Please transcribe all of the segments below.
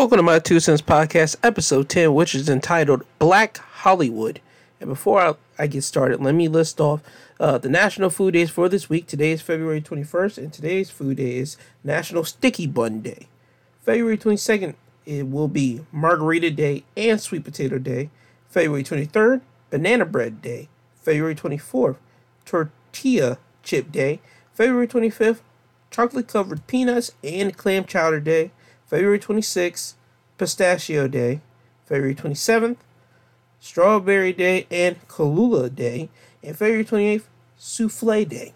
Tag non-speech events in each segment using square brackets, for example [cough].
Welcome to my Two Cents Podcast, episode 10, which is entitled Black Hollywood. And before I, I get started, let me list off uh, the national food days for this week. Today is February 21st, and today's food day is National Sticky Bun Day. February 22nd, it will be Margarita Day and Sweet Potato Day. February 23rd, Banana Bread Day. February 24th, Tortilla Chip Day. February 25th, Chocolate Covered Peanuts and Clam Chowder Day. February 26th, Pistachio Day. February 27th, Strawberry Day and Kahlua Day. And February 28th, Souffle Day.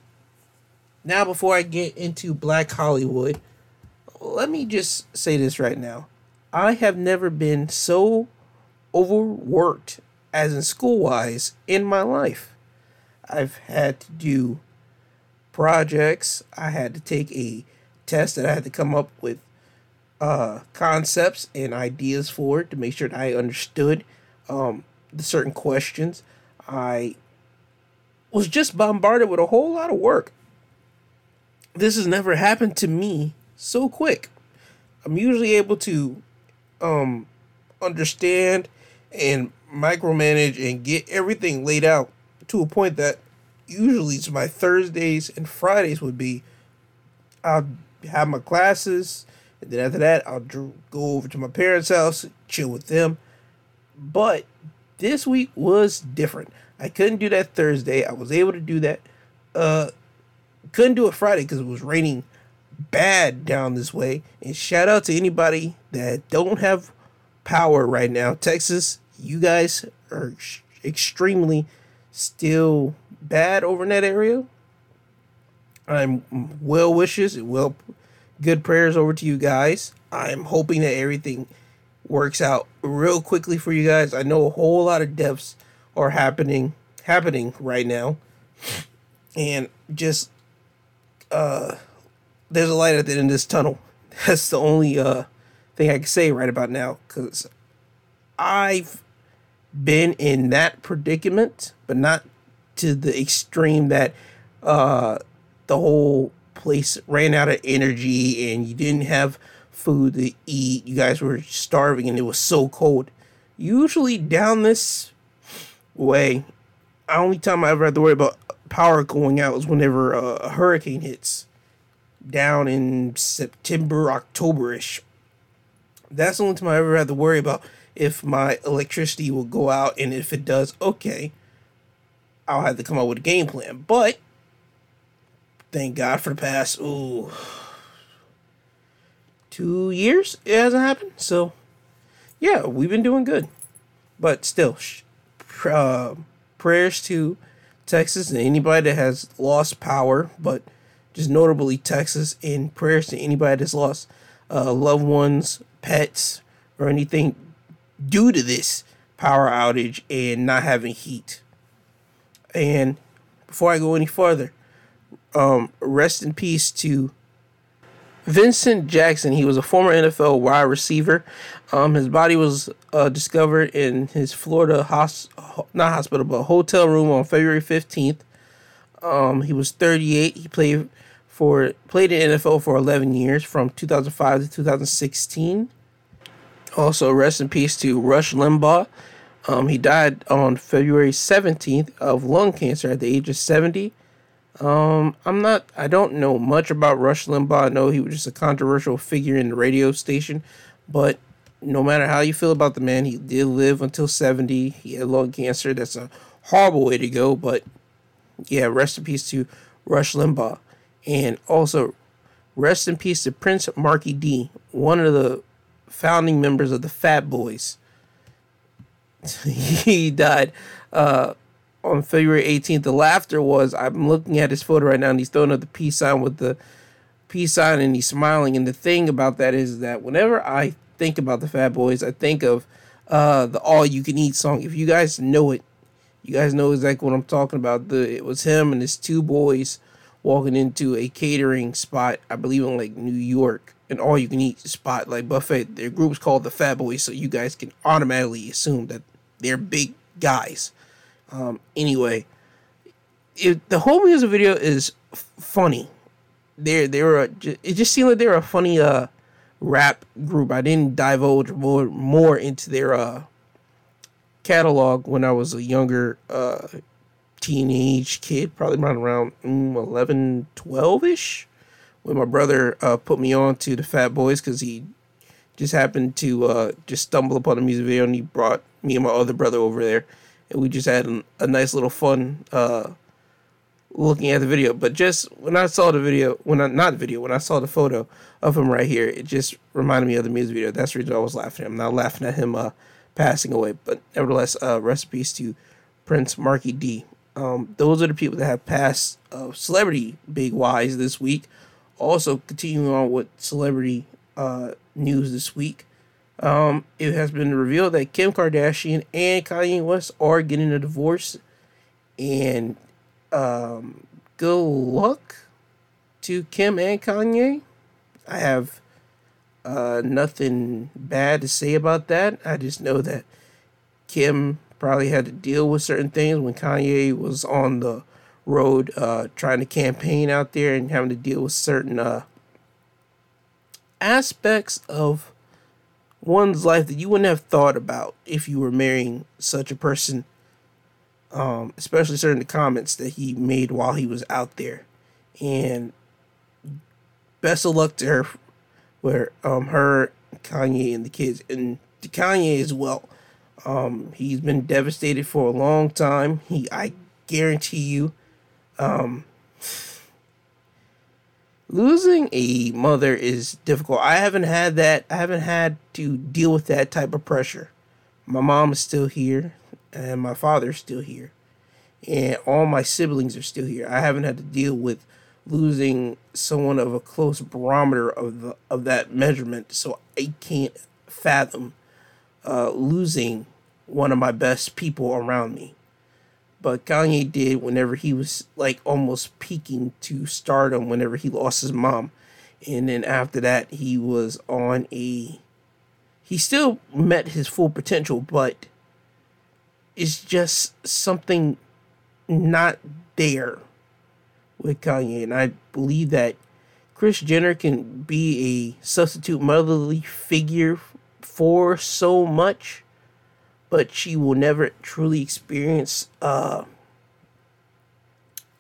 Now, before I get into Black Hollywood, let me just say this right now. I have never been so overworked, as in school wise, in my life. I've had to do projects, I had to take a test that I had to come up with uh, concepts and ideas for it to make sure that I understood um, the certain questions. I was just bombarded with a whole lot of work. This has never happened to me so quick. I'm usually able to um, understand and micromanage and get everything laid out to a point that usually it's my Thursdays and Fridays would be I'll have my classes and then after that, I'll go over to my parents' house, chill with them. But this week was different. I couldn't do that Thursday. I was able to do that. Uh, couldn't do it Friday because it was raining bad down this way. And shout out to anybody that don't have power right now. Texas, you guys are extremely still bad over in that area. I'm well wishes and well good prayers over to you guys. I'm hoping that everything works out real quickly for you guys. I know a whole lot of deaths are happening happening right now. And just uh there's a light at the end of this tunnel. [laughs] That's the only uh thing I can say right about now cuz I've been in that predicament, but not to the extreme that uh the whole place ran out of energy and you didn't have food to eat. You guys were starving and it was so cold. Usually down this way, the only time I ever had to worry about power going out was whenever a hurricane hits down in September, Octoberish. That's the only time I ever had to worry about if my electricity will go out, and if it does, okay, I'll have to come up with a game plan. But thank God for the past ooh two years it hasn't happened. So yeah, we've been doing good, but still, uh, prayers to Texas and anybody that has lost power, but just notably Texas, and prayers to anybody that's lost uh, loved ones, pets, or anything due to this power outage and not having heat. And before I go any further, um, rest in peace to Vincent Jackson. He was a former NFL wide receiver. Um, his body was uh, discovered in his Florida hos- not hospital but hotel room on February fifteenth. Um, he was 38. He played for played in NFL for 11 years from 2005 to 2016. Also, rest in peace to Rush Limbaugh. Um, he died on February 17th of lung cancer at the age of 70. Um, I'm not. I don't know much about Rush Limbaugh. I know he was just a controversial figure in the radio station, but no matter how you feel about the man, he did live until 70. He had lung cancer. That's a horrible way to go, but yeah, rest in peace to Rush Limbaugh, and also rest in peace to Prince Markie Dee, one of the founding members of the Fat Boys. [laughs] he died. Uh, on February 18th. The laughter was I'm looking at his photo right now and he's throwing up the peace sign with the peace sign and he's smiling. And the thing about that is that whenever I think about the Fat Boys, I think of uh, the all you can eat song. If you guys know it, you guys know exactly what I'm talking about. The it was him and his two boys walking into a catering spot, I believe in like New York, an all you can eat spot like buffet. Their group's called the Fat Boys, so you guys can automatically assume that they're big guys. Um, anyway, it, the whole music video is f- funny. They're they were it just seemed like they were a funny uh rap group. I didn't divulge more more into their uh catalog when I was a younger uh teenage kid, probably around mm, 11, 12 ish, when my brother uh, put me on to the Fat Boys because he just happened to uh, just stumble upon a music video and he brought me and my other brother over there we just had an, a nice little fun uh, looking at the video. But just when I saw the video, when I not video, when I saw the photo of him right here, it just reminded me of the music video. That's the reason I was laughing at him. I'm not laughing at him uh, passing away, but nevertheless, uh, recipes to Prince Markie Dee. Um, those are the people that have passed uh, celebrity big wise this week. Also, continuing on with celebrity uh, news this week, um, it has been revealed that Kim Kardashian and Kanye West are getting a divorce, and um, good luck to Kim and Kanye. I have uh, nothing bad to say about that. I just know that Kim probably had to deal with certain things when Kanye was on the road uh, trying to campaign out there and having to deal with certain uh, aspects of one's life that you wouldn't have thought about if you were marrying such a person. Um, especially certain the comments that he made while he was out there, and best of luck to her, where um her, Kanye, and the kids, and to Kanye as well. Um, he's been devastated for a long time. He, I guarantee you, um, losing a mother is difficult. I haven't had that. I haven't had to deal with that type of pressure. My mom is still here, and my father's still here, and all my siblings are still here. I haven't had to deal with losing someone of a close barometer of the of that measurement, so I can't fathom uh, losing one of my best people around me. But Kanye did whenever he was like almost peaking to stardom whenever he lost his mom. And then after that, he was on a. He still met his full potential, but it's just something not there with Kanye. And I believe that Kris Jenner can be a substitute motherly figure for so much but she will never truly experience uh,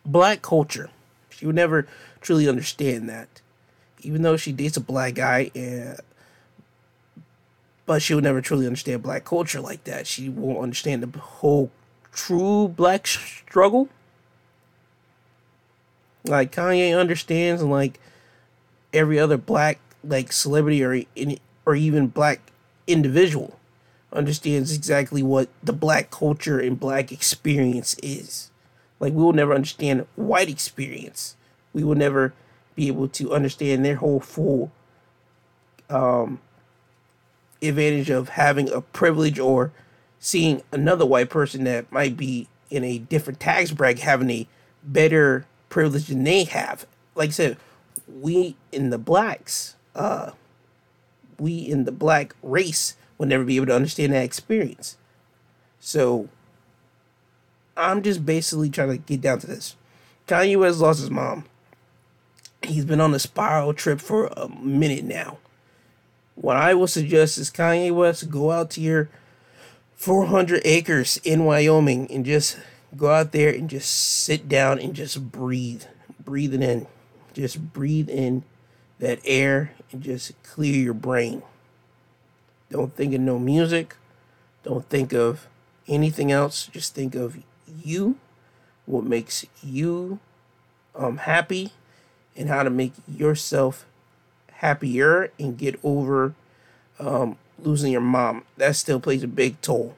black culture. She will never truly understand that, even though she dates a black guy, and but she will never truly understand black culture like that. She won't understand the whole true black struggle. Like Kanye understands, and like every other black like celebrity or in, or even black individual understands exactly what the black culture and black experience is. Like we will never understand white experience. We will never be able to understand their whole full um, advantage of having a privilege or seeing another white person that might be in a different tax bracket having a better privilege than they have. Like I said, we in the blacks, uh, we in the black race will never be able to understand that experience. So I'm just basically trying to get down to this. Kanye West lost his mom. He's been on a spiral trip for a minute now. What I will suggest is Kanye West go out to your 400 acres in Wyoming and just go out there and just sit down and just breathe. Breathe it in. Just breathe in that air and just clear your brain. Don't think of no music. Don't think of anything else. Just think of you, what makes you um, happy, and how to make yourself happier and get over um, losing your mom. That still plays a big toll.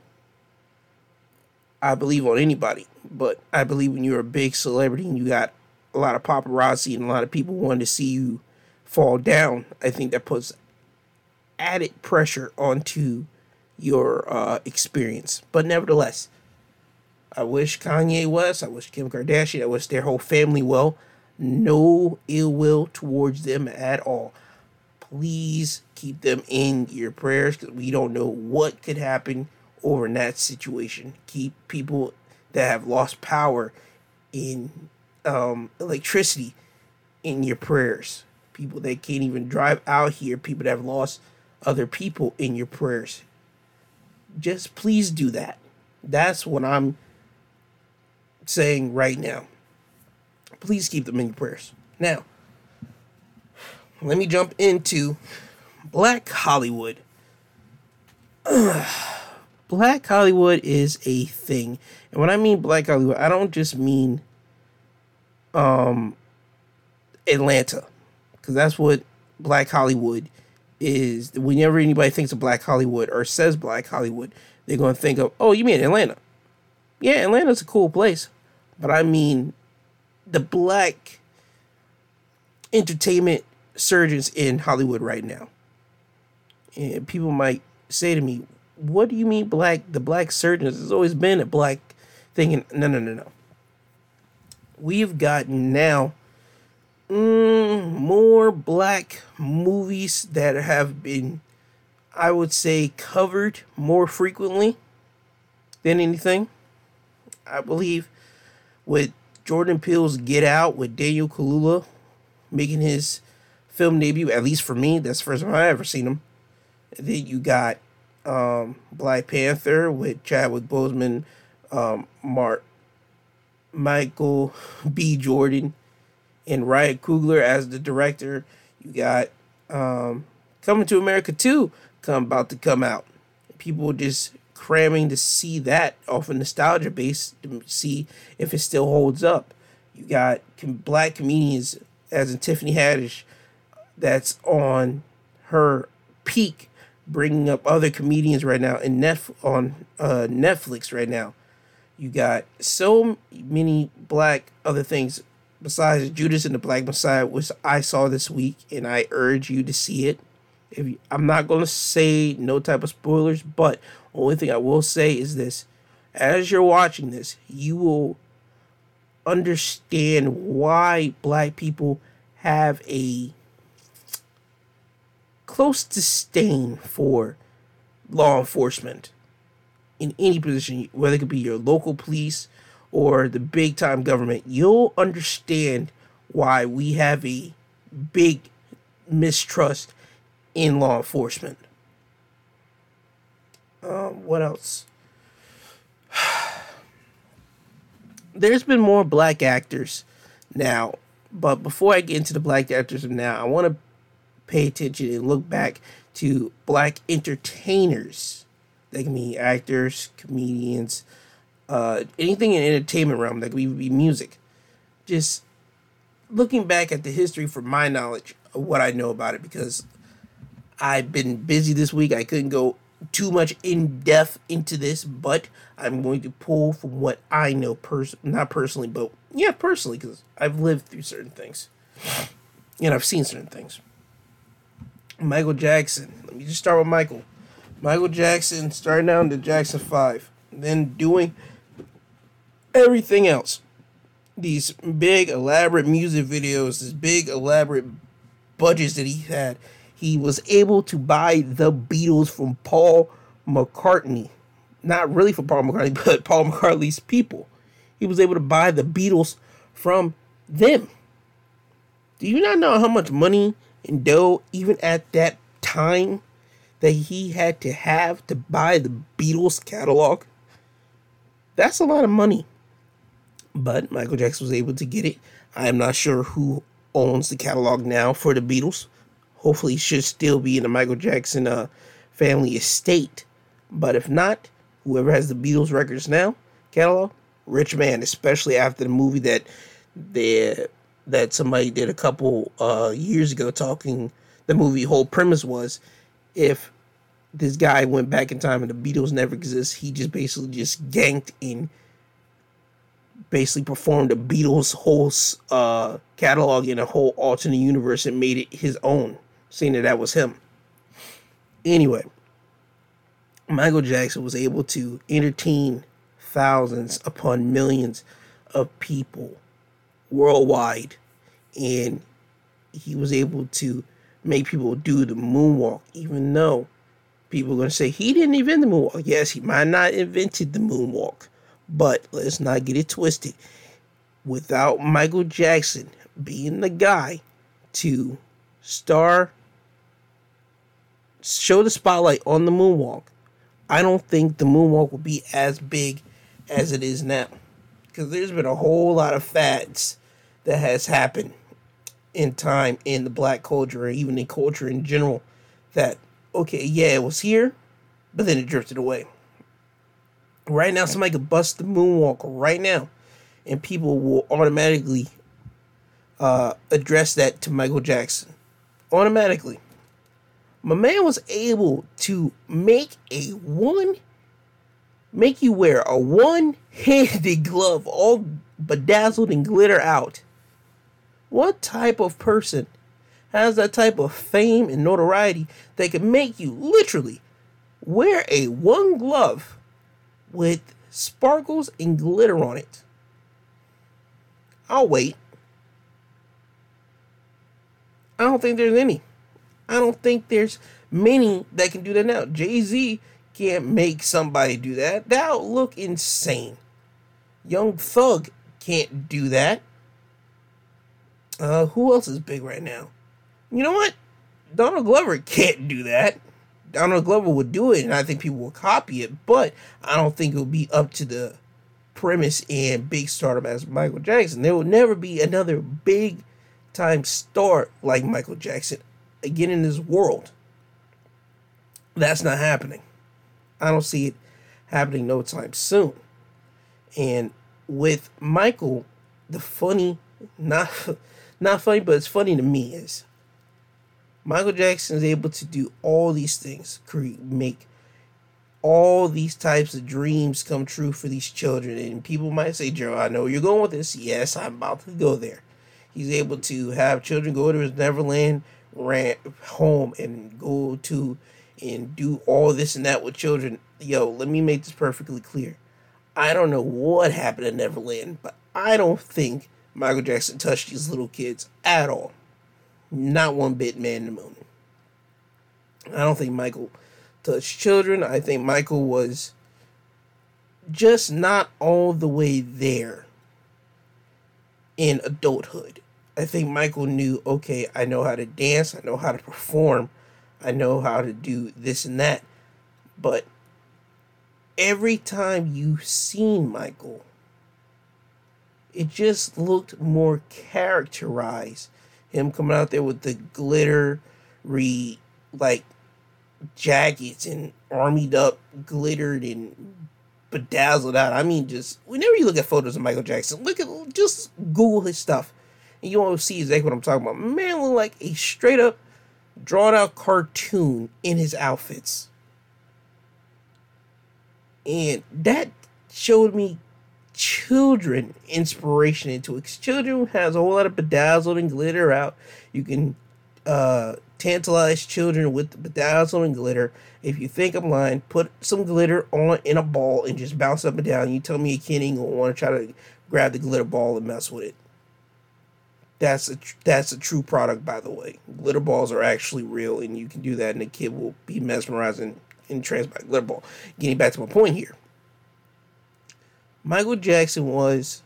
I believe on anybody, but I believe when you're a big celebrity and you got a lot of paparazzi and a lot of people wanting to see you fall down, I think that puts added pressure onto your uh, experience. But nevertheless, I wish Kanye West, I wish Kim Kardashian, I wish their whole family well. No ill will towards them at all. Please keep them in your prayers because we don't know what could happen over in that situation. Keep people that have lost power in um, electricity in your prayers. People that can't even drive out here, people that have lost other people in your prayers. Just please do that. That's what I'm saying right now. Please keep them in your prayers. Now, let me jump into Black Hollywood. [sighs] Black Hollywood is a thing. And when I mean Black Hollywood, I don't just mean um Atlanta. Cuz that's what Black Hollywood is. Whenever anybody thinks of Black Hollywood or says Black Hollywood, they're going to think of, "Oh, you mean Atlanta." Yeah, Atlanta's a cool place. But I mean the black entertainment surgeons in Hollywood right now. And people might say to me, "What do you mean black? The black surgeons? There's always been a black thing." In, no, no, no, no. We've got now mm, more black movies that have been, I would say, covered more frequently than anything. I believe with Jordan Peele's Get Out with Daniel Kaluuya making his film debut, at least for me, that's the first time I ever seen him. And then you got um, Black Panther with Chadwick Boseman, um, Mark, Michael B. Jordan, and Ryan Coogler as the director. You got um, Coming to America 2 come about to come out. People just cramming to see that off a nostalgia base to see if it still holds up. You got black comedians, as in Tiffany Haddish, that's on her peak, bringing up other comedians right now in Netf- on uh, Netflix right now. You got so many black other things besides Judas and the Black Messiah, which I saw this week, and I urge you to see it. If you, I'm not going to say no type of spoilers, but only thing I will say is this: as you're watching this, you will understand why black people have a close disdain for law enforcement in any position, whether it could be your local police or the big time government, you'll understand why we have a big mistrust in law enforcement. Um, what else? [sighs] There's been more black actors now, but before I get into the black actors of now, I want to pay attention and look back to black entertainers. They can be actors, comedians, uh, anything in entertainment realm that could be, be music. Just looking back at the history from my knowledge of what I know about it because I've been busy this week. I couldn't go too much in depth into this, but I'm going to pull from what I know, pers- not personally, but yeah, personally, because I've lived through certain things and I've seen certain things. Michael Jackson. Let me just start with Michael. Michael Jackson starting out in the Jackson 5, then doing everything else. These big, elaborate music videos, these big, elaborate budgets that he had he was able to buy the Beatles from Paul McCartney. Not really from Paul McCartney, [laughs] but Paul McCartney's people. He was able to buy the Beatles from them. Do you not know how much money and dough, even at that time, that he had to have to buy the Beatles catalog? That's a lot of money. But Michael Jackson was able to get it. I am not sure who owns the catalog now for the Beatles hopefully it should still be in the Michael Jackson uh, family estate. But if not, whoever has the Beatles records now catalog, rich man, especially after the movie that they that somebody did a couple uh, years ago talking. The movie whole premise was if this guy went back in time and the Beatles never exist, he just basically just ganked in basically performed the Beatles whole uh, catalog in a whole alternate universe and made it his own seeing that that was him. Anyway, Michael Jackson was able to entertain thousands upon millions of people worldwide and he was able to make people do the moonwalk even though people are going to say he didn't invent the moonwalk yes he might not invented the moonwalk but let's not get it twisted. Without michael jackson being the guy to star show the spotlight on the moonwalk i don't think the moonwalk will be as big as it is now. Because there's been a whole lot of fads that has happened in time in the black culture or even in culture in general that okay yeah it was here but then it drifted away right now somebody could bust the moonwalk right now and people will automatically uh, address that to michael jackson. Automatically. My man was able to make a one make you wear a one-handed [laughs] glove all bedazzled and glitter out. What type of person has that type of fame and notoriety that can make you literally wear a one glove with sparkles and glitter on it? I'll wait. I don't think there's any. I don't think there's many that can do that now. Jay Z can't make somebody do that. That would look insane. Young Thug can't do that. Uh, who else is big right now? You know what? Donald Glover can't do that. Donald Glover would do it, and I think people will copy it, but I don't think it will be up to the premise and big stardom as Michael Jackson. There will never be another big time star like Michael Jackson again in this world. That's not happening. I don't see it happening no time soon. And with Michael, the funny, not [laughs] not funny, but it's funny to me is Michael Jackson is able to do all these things, create, make all these types of dreams come true for these children. And people might say, Joe, I know you're going with this. Yes, I'm about to go there. He's able to have children go to his Neverland rant home and go to and do all this and that with children. Yo, let me make this perfectly clear. I don't know what happened in Neverland, but I don't think Michael Jackson touched these little kids at all. Not one bit, man in the moon. I don't think Michael touched children. I think Michael was just not all the way there in adulthood. I think Michael knew, okay, I know how to dance, I know how to perform, I know how to do this and that. But every time you've seen Michael, it just looked more characterized. Him coming out there with the glittery, like, jackets and armied up, glittered and bedazzled out. I mean, just whenever you look at photos of Michael Jackson, look at just Google his stuff, and you won't see exactly what I'm talking about. Man, look like a straight up drawn out cartoon in his outfits, and that showed me children inspiration into it. Children has a whole lot of bedazzled and glitter out. You can uh, tantalize children with the bedazzled and glitter. If you think I'm lying, put some glitter on in a ball and just bounce up and down. You tell me you can't even want to try to grab the glitter ball and mess with it. That's a that's a true product, by the way. Glitter balls are actually real, and you can do that, and the kid will be mesmerized and entranced by glitter ball. Getting back to my point here Michael Jackson was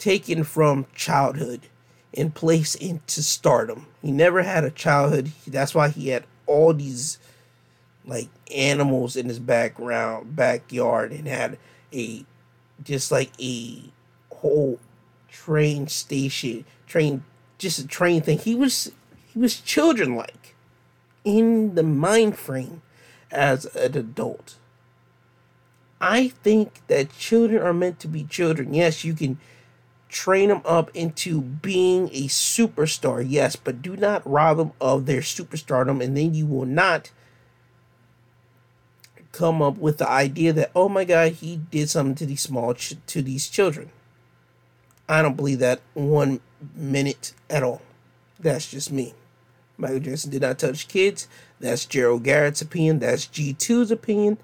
taken from childhood and placed into stardom. He never had a childhood. That's why he had all these like animals in his background backyard and had a just like a whole train station train just a train thing he was he was children like in the mind frame as an adult I think that children are meant to be children. Yes, you can train them up into being a superstar, yes, but do not rob them of their superstardom, and then you will not come up with the idea that oh my god he did something to these small ch- to these children i don't believe that one minute at all that's just me Michael Jackson did not touch kids. That's Gerald Garrett's opinion. That's G2's opinion.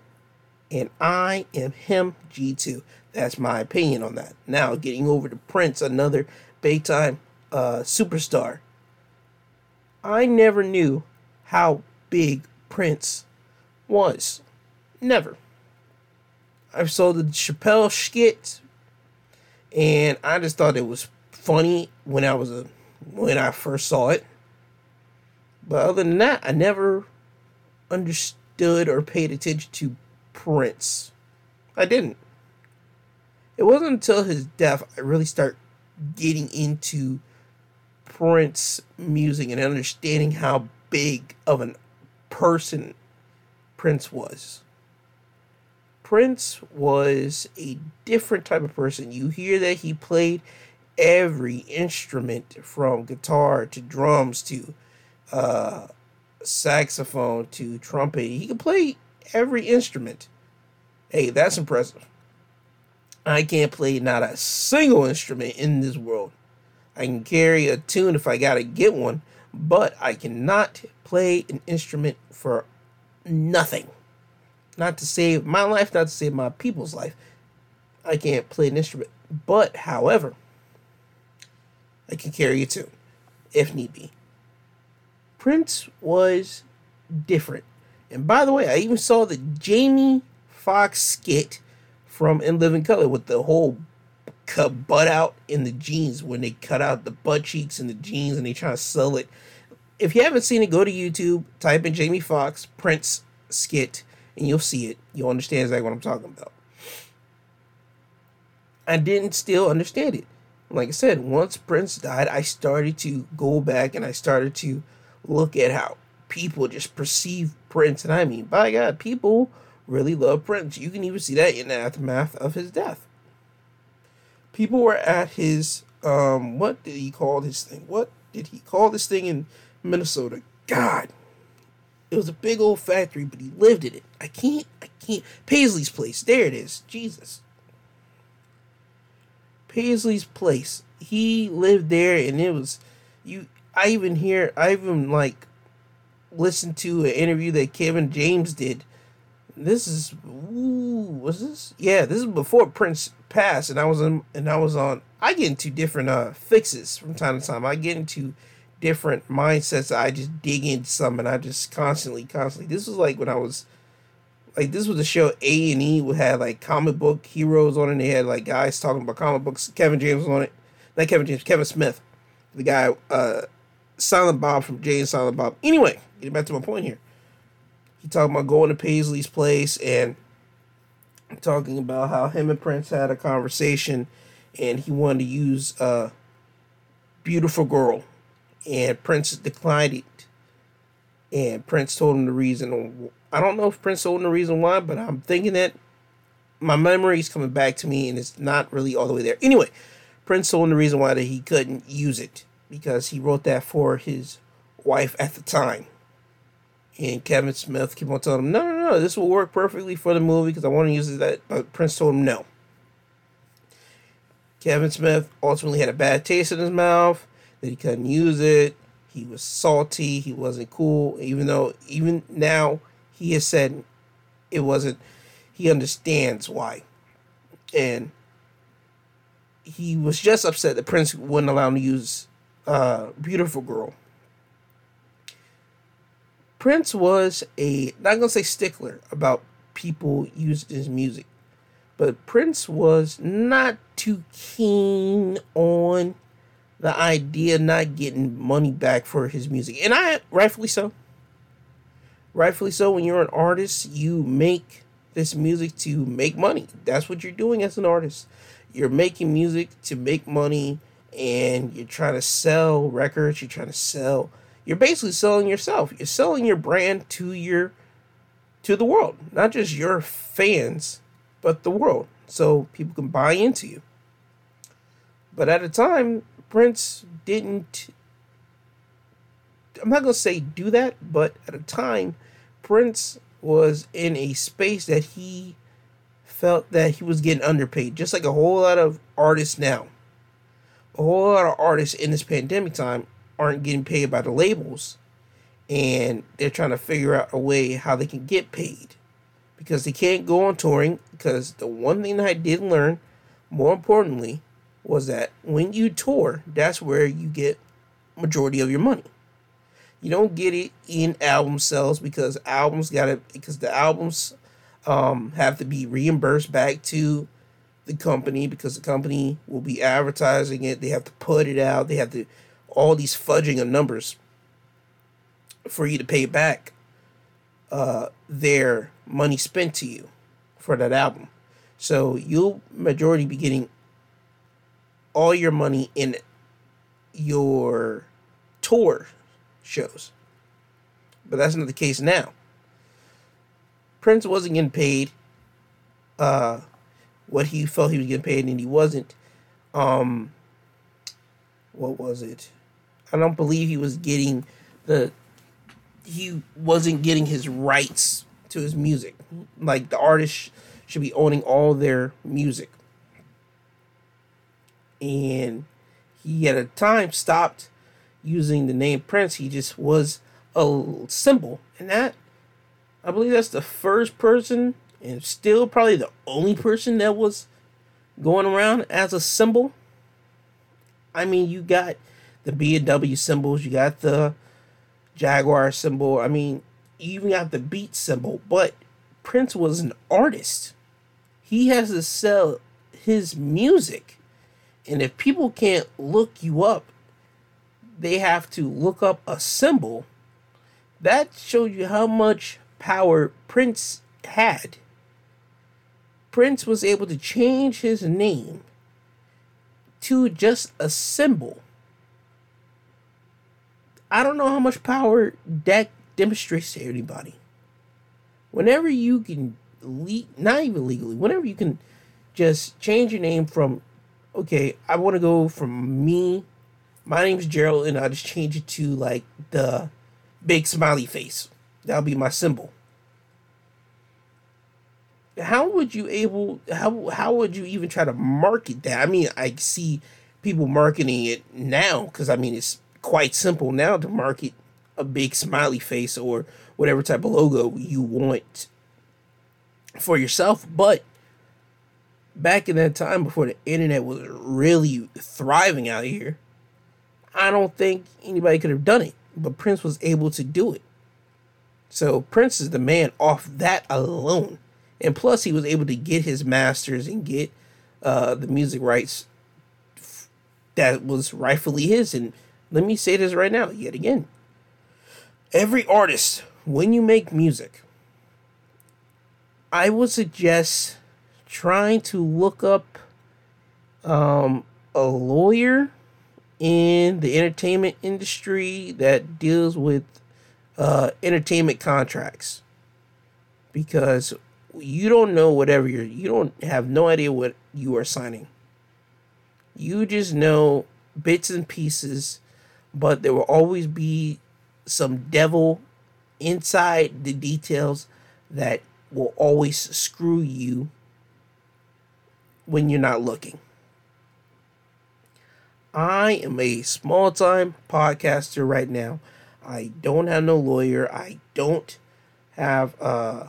And I am him, G2. That's my opinion on that. Now, getting over to Prince, another big time uh, superstar. I never knew how big Prince was. Never. I saw the Chappelle skit, and I just thought it was funny when I was a when I first saw it. But other than that, I never understood or paid attention to Prince. I didn't. It wasn't until his death I really start getting into Prince music and understanding how big of a person Prince was. Prince was a different type of person. You hear that he played every instrument from guitar to drums to uh, saxophone to trumpet. He could play every instrument. Hey, that's impressive. I can't play not a single instrument in this world. I can carry a tune if I gotta get one, but I cannot play an instrument for nothing. Not to save my life, not to save my people's life. I can't play an instrument. But, however, I can carry a tune if need be. Prince was different. And by the way, I even saw the Jamie Foxx skit from In Living Color with the whole cut butt out in the jeans when they cut out the butt cheeks in the jeans and they try to sell it. If you haven't seen it, go to YouTube, type in Jamie Foxx Prince skit, and you'll see it. You'll understand exactly what I'm talking about. I didn't still understand it. Like I said, once Prince died, I started to go back and I started to look at how people just perceive Prince. And I mean, by God, people really love Prince. You can even see that in the aftermath of his death. People were at his um what did he call this thing? What did he call this thing in Minnesota? God. It was a big old factory, but he lived in it. I can't I can't Paisley's place. There it is. Jesus. Paisley's place. He lived there and it was you I even hear I even like listened to an interview that Kevin James did this is ooh, was this? Yeah, this is before Prince passed, and I was in, and I was on. I get into different uh fixes from time to time. I get into different mindsets. I just dig into some, and I just constantly, constantly. This was like when I was, like this was a show A and E would have like comic book heroes on it. And they had like guys talking about comic books. Kevin James was on it, not Kevin James, Kevin Smith, the guy, uh, Silent Bob from Jay and Silent Bob. Anyway, getting back to my point here he talking about going to Paisley's place and talking about how him and Prince had a conversation and he wanted to use a beautiful girl and Prince declined it. And Prince told him the reason. I don't know if Prince told him the reason why, but I'm thinking that my memory is coming back to me and it's not really all the way there. Anyway, Prince told him the reason why that he couldn't use it because he wrote that for his wife at the time. And Kevin Smith kept on telling him, no, no, no, this will work perfectly for the movie because I want to use that. But Prince told him no. Kevin Smith ultimately had a bad taste in his mouth that he couldn't use it. He was salty. He wasn't cool. Even though, even now, he has said it wasn't, he understands why. And he was just upset that Prince wouldn't allow him to use uh, Beautiful Girl Prince was a not gonna say stickler about people using his music, but Prince was not too keen on the idea not getting money back for his music, and I rightfully so. Rightfully so. When you're an artist, you make this music to make money. That's what you're doing as an artist. You're making music to make money, and you're trying to sell records. You're trying to sell you're basically selling yourself. You're selling your brand to your to the world, not just your fans, but the world, so people can buy into you. But at a time, Prince didn't. I'm not gonna say do that, but at a time, Prince was in a space that he felt that he was getting underpaid, just like a whole lot of artists now. A whole lot of artists in this pandemic time aren't getting paid by the labels and they're trying to figure out a way how they can get paid. Because they can't go on touring because the one thing that I did learn more importantly was that when you tour that's where you get majority of your money. You don't get it in album sales because albums got to because the albums um, have to be reimbursed back to the company because the company will be advertising it. They have to put it out. They have to all these fudging of numbers for you to pay back uh, their money spent to you for that album. So you'll majority be getting all your money in your tour shows. But that's not the case now. Prince wasn't getting paid uh, what he felt he was getting paid and he wasn't. Um, what was it? I don't believe he was getting the he wasn't getting his rights to his music. Like the artist should be owning all their music. And he at a time stopped using the name Prince. He just was a symbol. And that I believe that's the first person and still probably the only person that was going around as a symbol. I mean, you got the BMW symbols, you got the Jaguar symbol. I mean, you even got the beat symbol, but Prince was an artist. He has to sell his music. And if people can't look you up, they have to look up a symbol. That shows you how much power Prince had. Prince was able to change his name to just a symbol. I don't know how much power that demonstrates to anybody. Whenever you can, le- not even legally, whenever you can just change your name from, okay, I want to go from me, my name's Gerald, and I just change it to like the big smiley face. That'll be my symbol. How would you able how how would you even try to market that? I mean, I see people marketing it now because I mean it's quite simple now to market a big smiley face or whatever type of logo you want for yourself. But back in that time before the internet was really thriving out here, I don't think anybody could have done it. But Prince was able to do it. So Prince is the man off that alone. And plus, he was able to get his masters and get uh, the music rights that was rightfully his. And let me say this right now, yet again. Every artist, when you make music, I would suggest trying to look up um, a lawyer in the entertainment industry that deals with uh, entertainment contracts because you don't know whatever you're you don't have no idea what you are signing you just know bits and pieces but there will always be some devil inside the details that will always screw you when you're not looking. I am a small time podcaster right now. I don't have no lawyer. I don't have uh,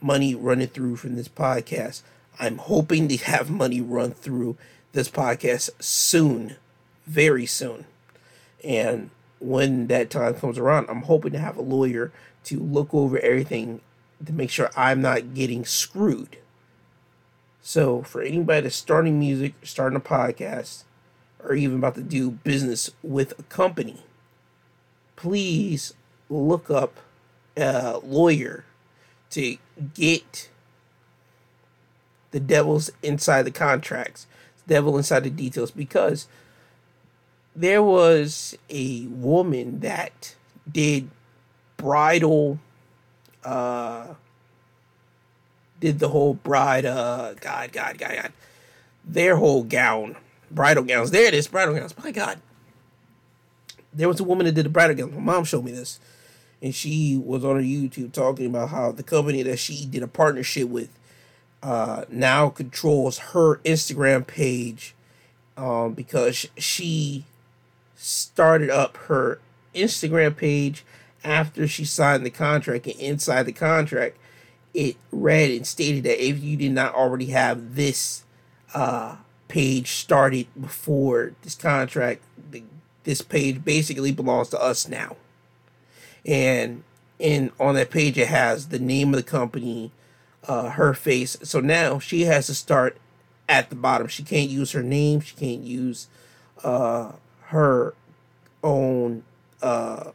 money running through from this podcast. I'm hoping to have money run through this podcast soon, very soon. And when that time comes around, I'm hoping to have a lawyer to look over everything to make sure I'm not getting screwed. So, for anybody that's starting music, starting a podcast, or even about to do business with a company, please look up a lawyer to get the devil's inside the contracts, devil inside the details, because there was a woman that did bridal uh did the whole bride uh god god god god their whole gown bridal gowns. There it is bridal gowns. My god. There was a woman that did the bridal gowns. My mom showed me this. And she was on her youtube talking about how the company that she did a partnership with uh now controls her instagram page um because she started up her Instagram page after she signed the contract and inside the contract, it read and stated that if you did not already have this uh, page started before this contract, the, this page basically belongs to us now. And in on that page, it has the name of the company, uh, her face. So now she has to start at the bottom. She can't use her name. She can't use uh, her own uh,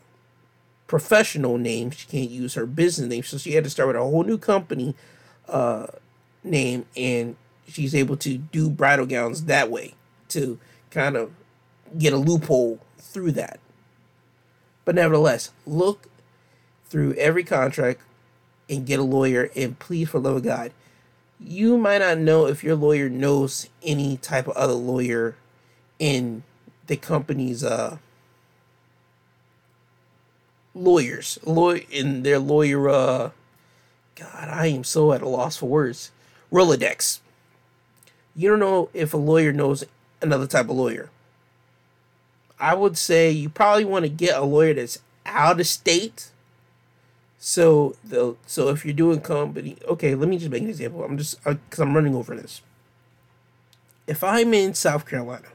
professional name. She can't use her business name. So she had to start with a whole new company uh, name, and she's able to do bridal gowns that way to kind of get a loophole through that. But nevertheless, look through every contract and get a lawyer and please for love of God. You might not know if your lawyer knows any type of other lawyer in the company's uh lawyers, lawyer in their lawyer. Uh, God, I am so at a loss for words. Rolodex. You don't know if a lawyer knows another type of lawyer. I would say you probably want to get a lawyer that's out of state. So the so if you're doing company, okay, let me just make an example. I'm just because I'm running over this. If I'm in South Carolina,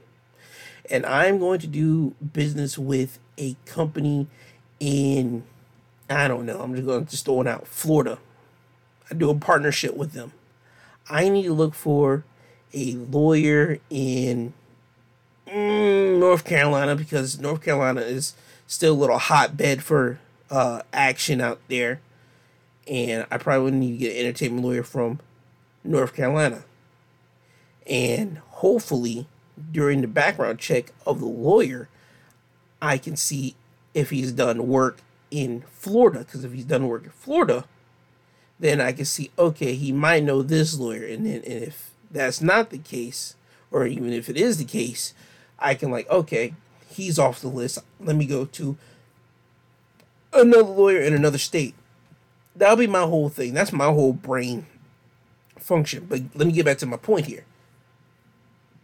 and I'm going to do business with a company in I don't know. I'm just going to just throw it out. Florida. I do a partnership with them. I need to look for a lawyer in mm, North Carolina because North Carolina is still a little hotbed for uh, action out there. And I probably need to get an entertainment lawyer from North Carolina. And hopefully, during the background check of the lawyer, I can see if he's done work in Florida. Because if he's done work in Florida, then I can see, okay, he might know this lawyer. And then and if that's not the case, or even if it is the case, I can like, okay, he's off the list. Let me go to another lawyer in another state. That'll be my whole thing. That's my whole brain function. But let me get back to my point here.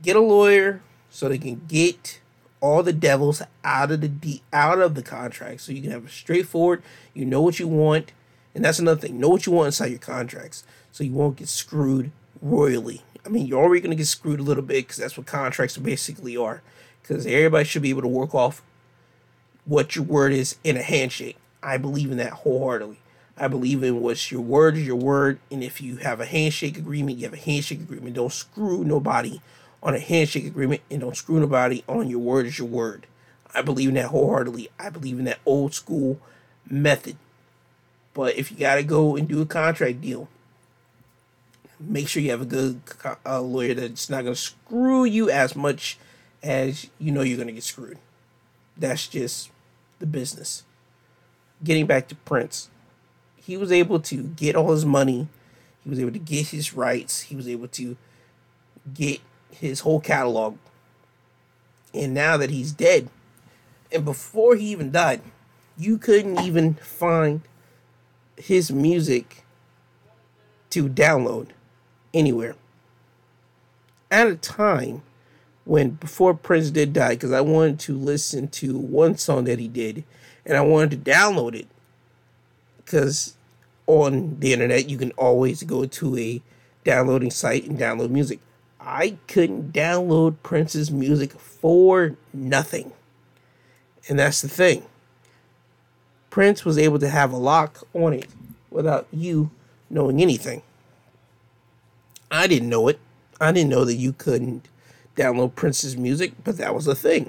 Get a lawyer so they can get all the devils out of the de- out of the contract. So you can have a straightforward you know what you want and that's another thing know what you want inside your contracts. So you won't get screwed royally. I mean you're already going to get screwed a little bit because that's what contracts basically are because everybody should be able to work off what your word is in a handshake. I believe in that wholeheartedly. I believe in what's your word is your word and if you have a handshake agreement you have a handshake agreement. Don't screw nobody on a handshake agreement and don't screw nobody on your word is your word. I believe in that wholeheartedly. I believe in that old school method. But if you got to go and do a contract deal, make sure you have a good uh, lawyer that's not going to screw you as much as you know you're going to get screwed. That's just the business. Getting back to Prince, he was able to get all his money, he was able to get his rights, he was able to get his whole catalog. And now that he's dead, and before he even died, you couldn't even find his music to download anywhere. At a time when before Prince did die, because I wanted to listen to one song that he did, and I wanted to download it, because on the internet you can always go to a downloading site and download music. I couldn't download Prince's music for nothing. And that's the thing. Prince was able to have a lock on it without you knowing anything. I didn't know it. I didn't know that you couldn't download Prince's music, but that was a thing.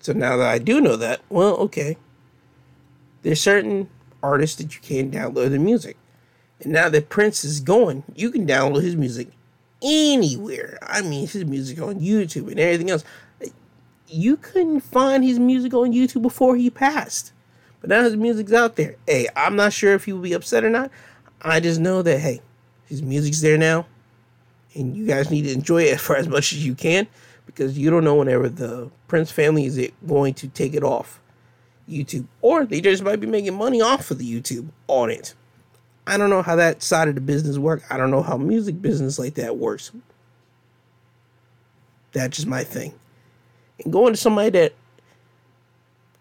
So now that I do know that, well, okay. There's certain artists that you can't download the music. And now that Prince is gone, you can download his music anywhere. I mean, his music on YouTube and everything else. You couldn't find his music on YouTube before he passed. But now his music's out there. Hey, I'm not sure if he will be upset or not. I just know that, hey, his music's there now. And you guys need to enjoy it [laughs] for as much as you can because you don't know whenever the Prince family is going to take it off YouTube. Or they just might be making money off of the YouTube on it. I don't know how that side of the business work. I don't know how music business like that works. That's just my thing. And going to somebody that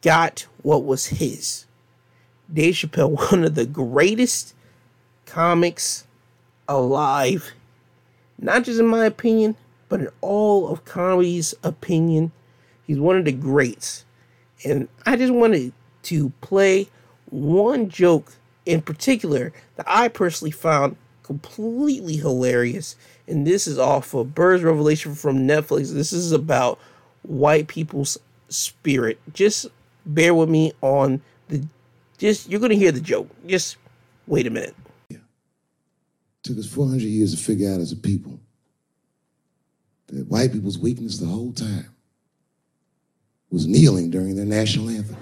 got what was his Dave Chappelle, [laughs] one of the greatest comics alive, not just in my opinion, but in all of comedy's opinion. He's one of the greats. And I just wanted to play one joke in particular that I personally found completely hilarious. And this is off of Bird's Revelation from Netflix. This is about white people's spirit. Just bear with me on the just you're gonna hear the joke. Just wait a minute. Yeah. Took us 400 years to figure out as a people that white people's weakness the whole time was kneeling during their national anthem.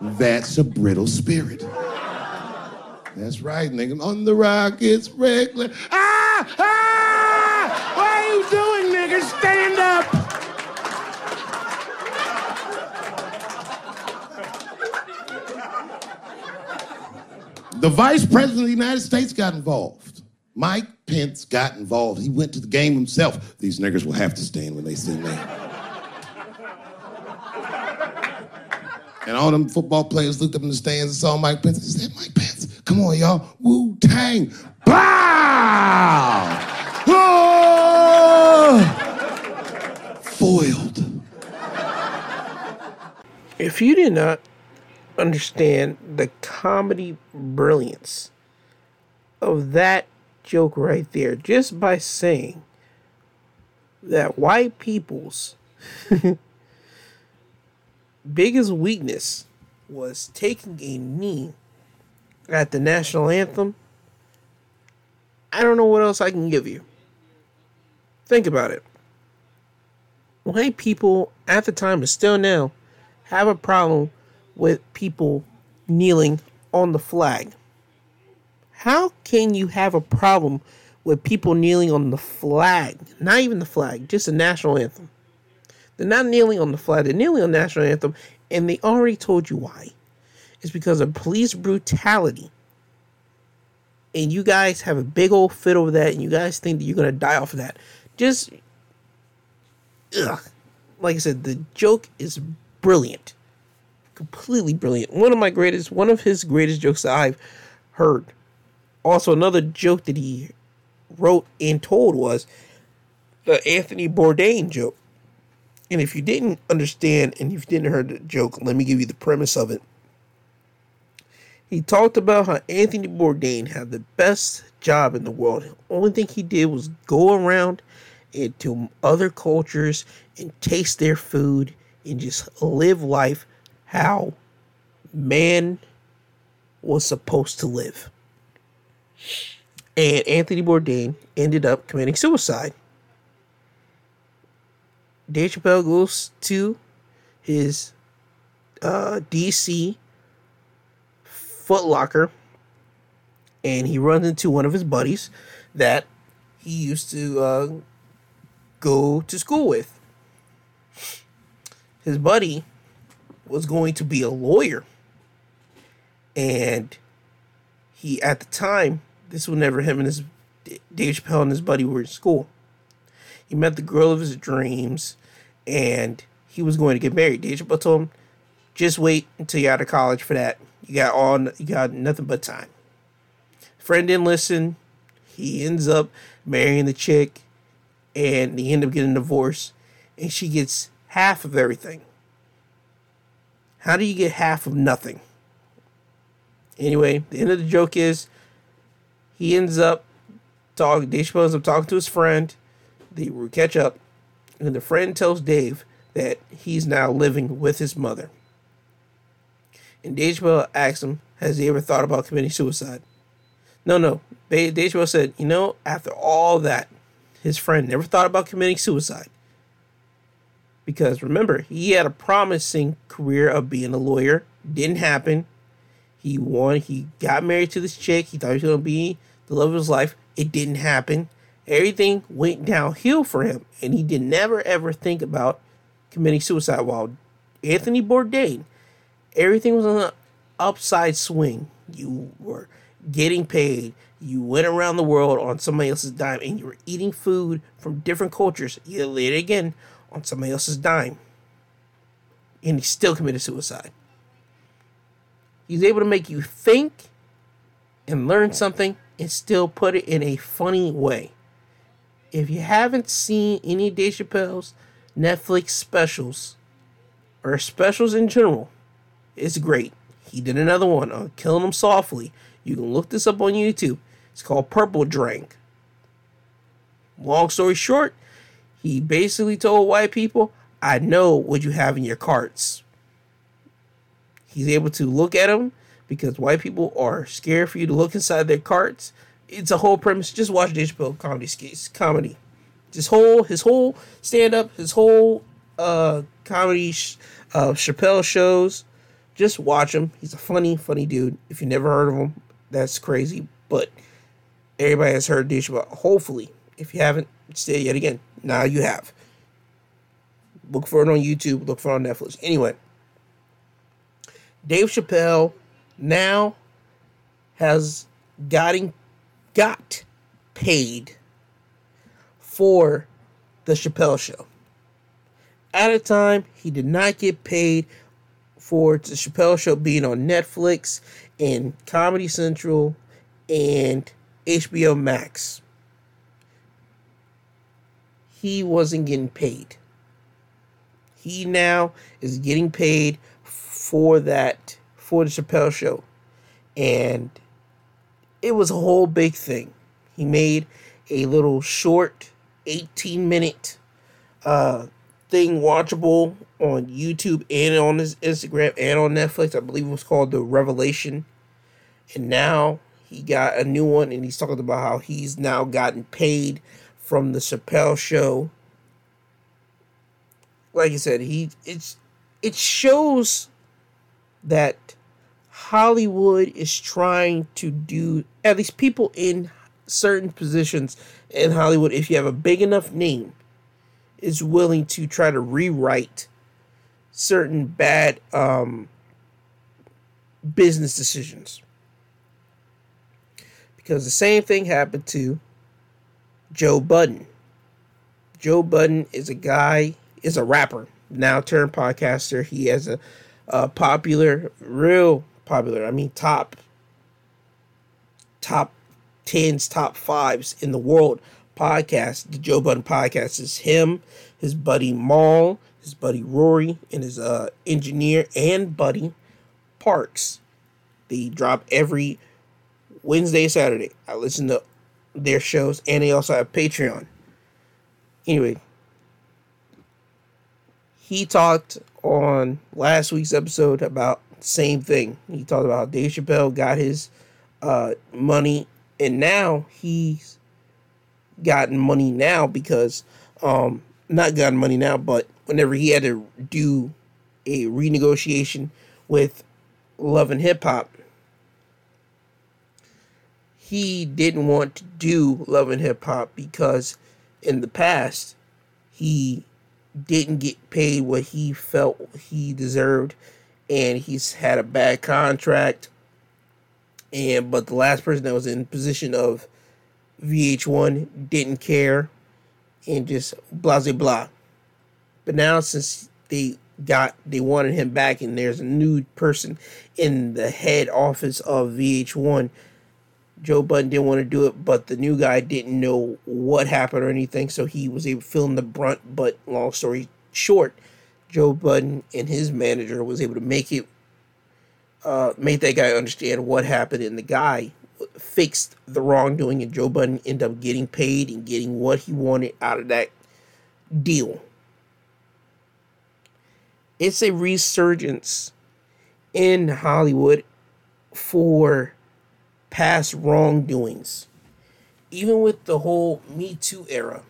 That's a brittle spirit. That's right, nigga. On the rock, it's regular. Ah! Ah! What are you doing, nigga? Stand up! The vice president of the United States got involved. Mike Pence got involved. He went to the game himself. These niggers will have to stand when they see me. And all them football players looked up in the stands and saw Mike Pence and said, Mike Pence, come on, y'all. Wu Tang. Bow! Oh! Foiled. If you did not understand the comedy brilliance of that joke right there, just by saying that white people's [laughs] biggest weakness was taking a knee at the national anthem, I don't know what else I can give you. Think about it. White people at the time and still now have a problem with people kneeling on the flag. How can you have a problem with people kneeling on the flag? Not even the flag, just the national anthem. They're not kneeling on the flag, they're kneeling on national anthem, and they already told you why. It's because of police brutality. And you guys have a big old fit over that, and you guys think that you're gonna die off of that. Just ugh. Like I said, the joke is brilliant. Completely brilliant. One of my greatest, one of his greatest jokes that I've heard. Also, another joke that he wrote and told was the Anthony Bourdain joke. And if you didn't understand and you didn't heard the joke, let me give you the premise of it. He talked about how Anthony Bourdain had the best job in the world. The only thing he did was go around into other cultures and taste their food and just live life how man was supposed to live. And Anthony Bourdain ended up committing suicide. Dave Chappelle goes to his uh, DC Footlocker and he runs into one of his buddies that he used to uh, go to school with. His buddy was going to be a lawyer. And he, at the time, this was never him and his Dave Chappelle and his buddy were in school. He met the girl of his dreams and he was going to get married. Chappelle told him, just wait until you're out of college for that. You got all you got nothing but time. Friend didn't listen. He ends up marrying the chick and they end up getting divorced and she gets half of everything. How do you get half of nothing? Anyway, the end of the joke is he ends up talking Chappelle ends up talking to his friend. They will catch up, and the friend tells Dave that he's now living with his mother. And Chappelle asks him, Has he ever thought about committing suicide? No, no. Chappelle said, You know, after all that, his friend never thought about committing suicide. Because remember, he had a promising career of being a lawyer. Didn't happen. He won. He got married to this chick. He thought he was going to be the love of his life. It didn't happen. Everything went downhill for him. And he did never ever think about committing suicide. While Anthony Bourdain, everything was on the upside swing. You were getting paid. You went around the world on somebody else's dime and you were eating food from different cultures. You did it again on somebody else's dime. and he still committed suicide. He's able to make you think and learn something and still put it in a funny way. If you haven't seen any Dave Chappelle's Netflix specials or specials in general, it's great. He did another one on Killing Them Softly. You can look this up on YouTube. It's called Purple Drink. Long story short, he basically told white people, I know what you have in your carts. He's able to look at them because white people are scared for you to look inside their carts. It's a whole premise. Just watch Dave Chappelle comedy skits, comedy. His whole his whole stand up, his whole uh comedy sh- uh Chappelle shows. Just watch him. He's a funny, funny dude. If you never heard of him, that's crazy. But everybody has heard Dave Chappelle. Hopefully, if you haven't, stay yet again. Now you have. Look for it on YouTube. Look for it on Netflix. Anyway, Dave Chappelle now has gotten got paid for the Chappelle show. At a time, he did not get paid for the Chappelle show being on Netflix and Comedy Central and HBO Max. He wasn't getting paid. He now is getting paid for that for the Chappelle show. And it was a whole big thing. He made a little short 18 minute uh thing watchable on YouTube and on his Instagram and on Netflix. I believe it was called The Revelation. And now he got a new one and he's talking about how he's now gotten paid from the Chappelle show. Like I said, he it's it shows that Hollywood is trying to do at least people in certain positions in Hollywood if you have a big enough name is willing to try to rewrite certain bad um, business decisions. Because the same thing happened to Joe Budden. Joe Budden is a guy, is a rapper, now turned podcaster. He has a, a popular, real popular, I mean top top tens, top fives in the world podcast. The Joe Budden podcast is him, his buddy Mal, his buddy Rory, and his uh, engineer and buddy Parks. They drop every Wednesday, Saturday. I listen to their shows, and they also have Patreon. Anyway, he talked on last week's episode about same thing. He talked about how Dave Chappelle got his uh, money, and now he's gotten money now because um, not gotten money now, but whenever he had to do a renegotiation with Love and Hip Hop, he didn't want to do Love and Hip Hop because in the past he didn't get paid what he felt he deserved and he's had a bad contract and but the last person that was in position of VH1 didn't care and just blah blah blah. But now since they got they wanted him back and there's a new person in the head office of VH1 Joe Budden didn't want to do it, but the new guy didn't know what happened or anything, so he was able to fill in the brunt. But long story short, Joe Budden and his manager was able to make it, uh, make that guy understand what happened, and the guy fixed the wrongdoing, and Joe Budden ended up getting paid and getting what he wanted out of that deal. It's a resurgence in Hollywood for past wrongdoings, even with the whole Me Too era.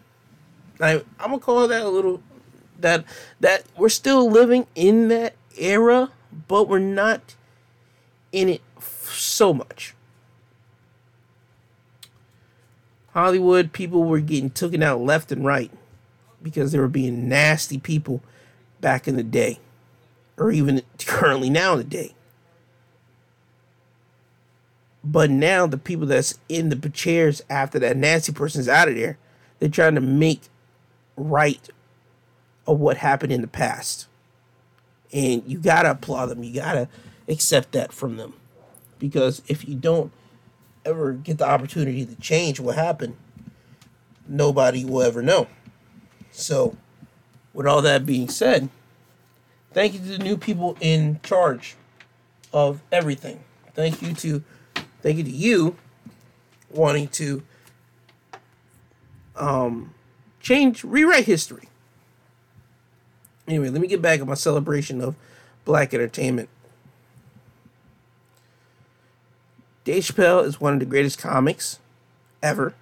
I'm gonna call that a little that that we're still living in that era, but we're not in it so much. Hollywood people were getting taken out left and right because they were being nasty people back in the day, or even [laughs] currently now in the day. But now the people that's in the chairs after that nasty person's out of there, they're trying to make right of what happened in the past. And you gotta applaud them. You gotta accept that from them. Because if you don't ever get the opportunity to change what happened, nobody will ever know. So, with all that being said, thank you to the new people in charge of everything. Thank you to thank you to you wanting to um change rewrite history. Anyway, let me get back on my celebration of black entertainment. Dave Chappelle is one of the greatest comics ever.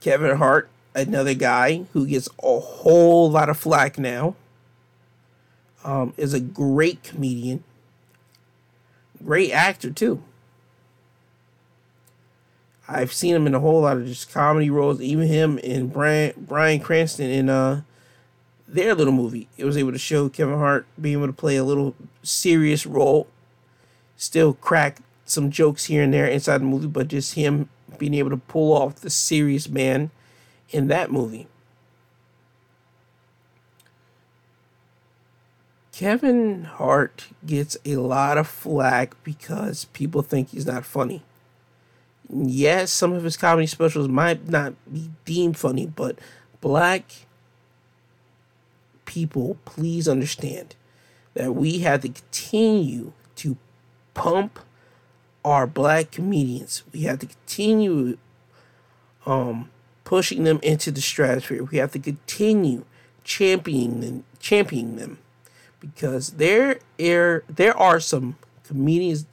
Kevin Hart, another guy who gets a whole lot of flack now, um, is a great comedian, great actor too. I've seen him in a whole lot of just comedy roles, even him and Brian Bryan Cranston in uh their little movie. It was able to show Kevin Hart being able to play a little serious role, still crack some jokes here and there inside the movie, but just him being able to pull off the serious man in that movie. Kevin Hart gets a lot of flack because people think he's not funny. Yes, some of his comedy specials might not be deemed funny, but black people, please understand that we have to continue to pump our black comedians. We have to continue um, pushing them into the stratosphere. We have to continue championing them, championing them, because there are there are some comedians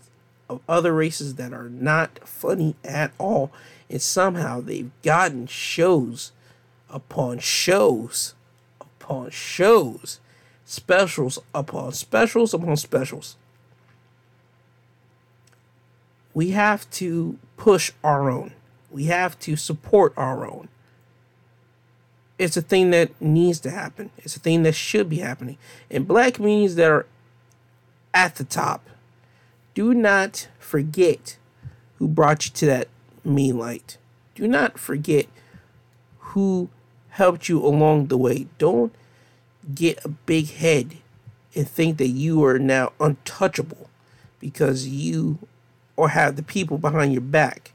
of other races that are not funny at all, and somehow they've gotten shows upon shows upon shows, specials upon specials upon specials. We have to push our own. We have to support our own. It's a thing that needs to happen. It's a thing that should be happening. And black communities that are at the top, do not forget who brought you to that mean light. Do not forget who helped you along the way. Don't get a big head and think that you are now untouchable because you or have the people behind your back.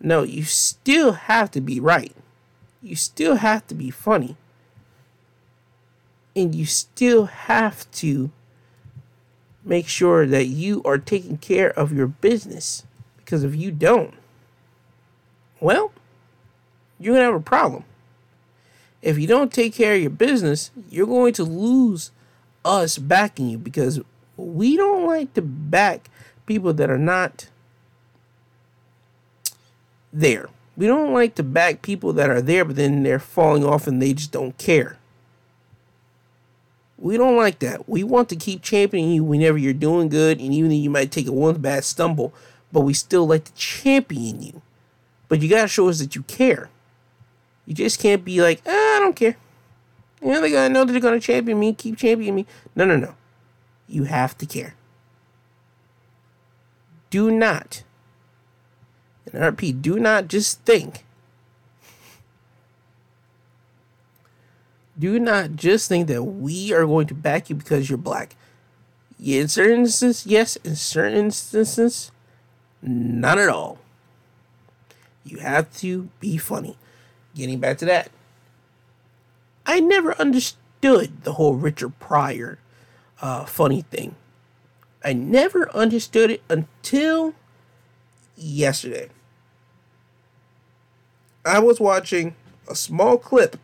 No, you still have to be right. You still have to be funny. And you still have to make sure that you are taking care of your business. Because if you don't, well, you're going to have a problem if you don't take care of your business, you're going to lose us backing you because we don't like to back people that are not there. We don't like to back people that are there, but then they're falling off and they just don't care. We don't like that. We want to keep championing you whenever you're doing good, and even though you might take a one bad stumble, but we still like to champion you. But you gotta show us that you care. You just can't be like, ah, I don't care. You know, they gotta know that they're gonna champion me, keep championing me. No, no, no. You have to care. Do not, and I repeat, do not just think. Do not just think that we are going to back you because you're black. in certain instances, yes. In certain instances, not at all. You have to be funny getting back to that, I never understood the whole Richard Pryor uh, funny thing. I never understood it until yesterday. I was watching a small clip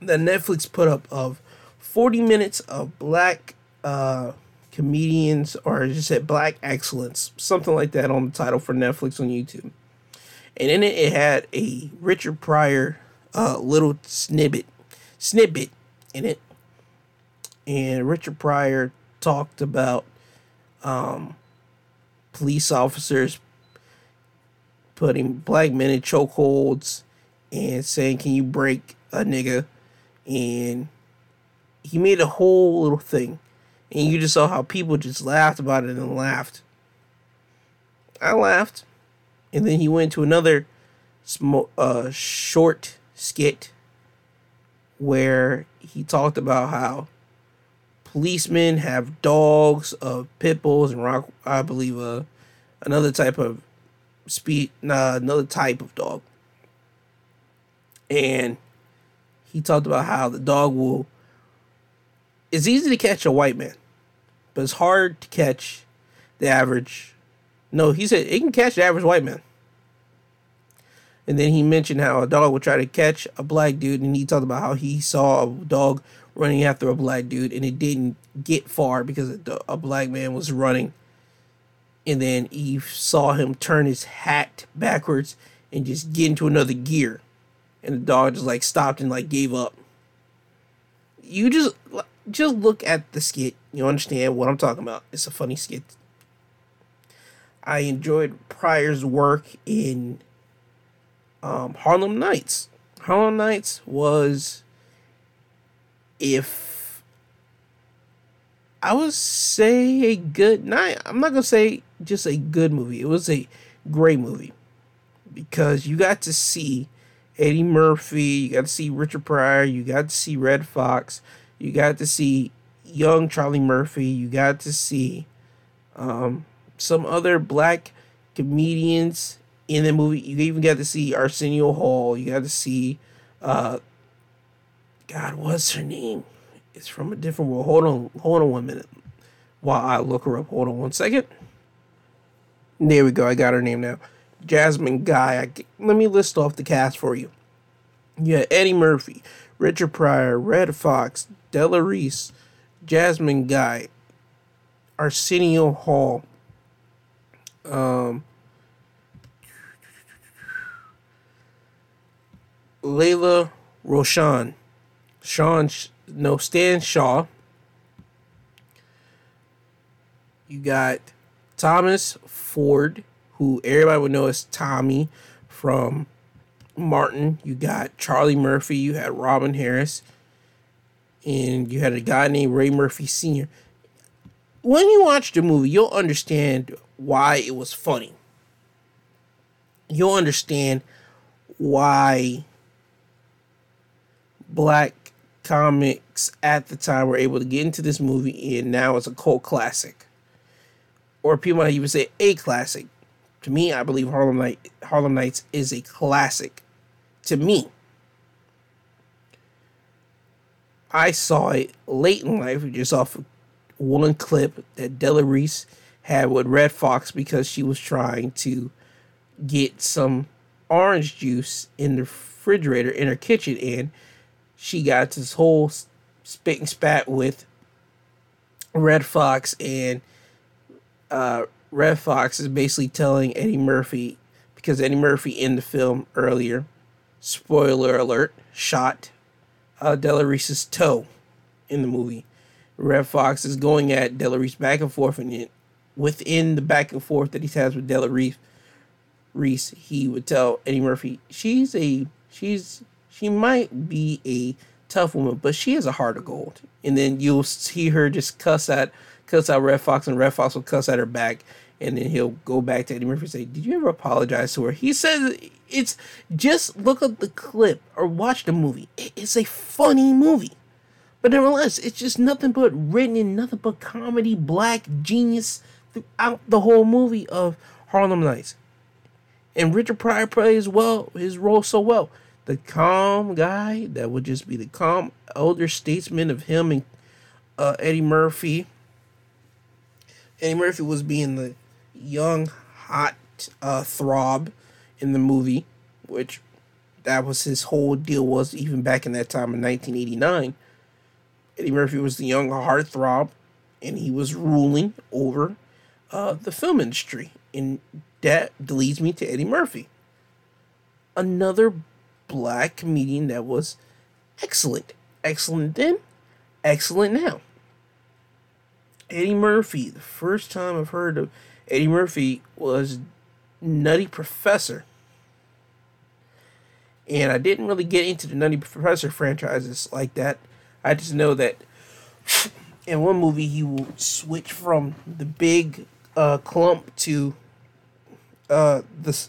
that Netflix put up of 40 minutes of black uh, comedians, or just said black excellence, something like that on the title for Netflix on YouTube and in it it had a Richard Pryor uh, little snippet snippet in it, and Richard Pryor talked about um, police officers putting black men in chokeholds and saying, "Can you break a nigga?" and he made a whole little thing, and you just saw how people just laughed about it and laughed. I laughed and then he went to another small, uh, short skit where he talked about how policemen have dogs, uh, pit bulls, and rock. I believe uh, another type of speed, nah, another type of dog. And he talked about how the dog will. It's easy to catch a white man, but it's hard to catch the average. No, he said it can catch the average white man. And then he mentioned how a dog would try to catch a black dude, and he talked about how he saw a dog running after a black dude, and it didn't get far because a black man was running. And then he saw him turn his hat backwards and just get into another gear, and the dog just like stopped and like gave up. You just just look at the skit, you understand what I'm talking about. It's a funny skit. I enjoyed Pryor's work in um, Harlem Nights. Harlem Nights was, if I would say a good night, I'm not gonna say just a good movie. It was a great movie because you got to see Eddie Murphy, you got to see Richard Pryor, you got to see Redd Foxx, you got to see young Charlie Murphy, you got to see um, some other black comedians in the movie. You even got to see Arsenio Hall. You got to see, uh, God, what's her name? It's from a different world. Hold on, hold on one minute while I look her up. Hold on one second. There we go. I got her name now. Jasmine Guy. I, let me list off the cast for you. Yeah, Eddie Murphy, Richard Pryor, Redd Foxx, Della Reese, Jasmine Guy, Arsenio Hall, um, Lela Rochon, Sean, no, Stan Shaw. You got Thomas Ford, who everybody would know as Tommy from Martin. You got Charlie Murphy. You had Robin Harris. And you had a guy named Ray Murphy Sr. When you watch the movie, you'll understand why it was funny. You'll understand why black comics at the time were able to get into this movie and now it's a cult classic. Or people might even say a classic. To me, I believe Harlem Night Harlem Nights is a classic. To me. I saw it late in life, just off one clip that Della Reese had with Redd Foxx because she was trying to get some orange juice in the refrigerator in her kitchen and she got this whole spit and spat with Redd Foxx and uh, Redd Foxx is basically telling Eddie Murphy because Eddie Murphy in the film earlier, spoiler alert, shot uh, toe in the movie. Redd Foxx is going at Della Reese back and forth, and within the back and forth that he has with Della Reese, Reese, he would tell Eddie Murphy, "She's a she's she might be a tough woman, but she has a heart of gold." And then you'll see her just cuss at cuss out Redd Foxx, and Redd Foxx will cuss at her back, and then he'll go back to Eddie Murphy and say, "Did you ever apologize to her?" He says, "It's just look at the clip or watch the movie. It's a funny movie." But nevertheless, it's just nothing but written in nothing but comedy, black genius throughout the whole movie of Harlem Nights. And Richard Pryor plays well his role so well. The calm guy that would just be the calm elder statesman of him and uh, Eddie Murphy. Eddie Murphy was being the young, hot uh, throb in the movie, which that was his whole deal was even back in that time in 1989. Eddie Murphy was the young heartthrob, and he was ruling over uh, the film industry. And that leads me to Eddie Murphy, another black comedian that was excellent, excellent then, excellent now. Eddie Murphy, the first time I've heard of Eddie Murphy was Nutty Professor. And I didn't really get into the Nutty Professor franchises like that I just know that in one movie he will switch from the big uh, clump to uh, the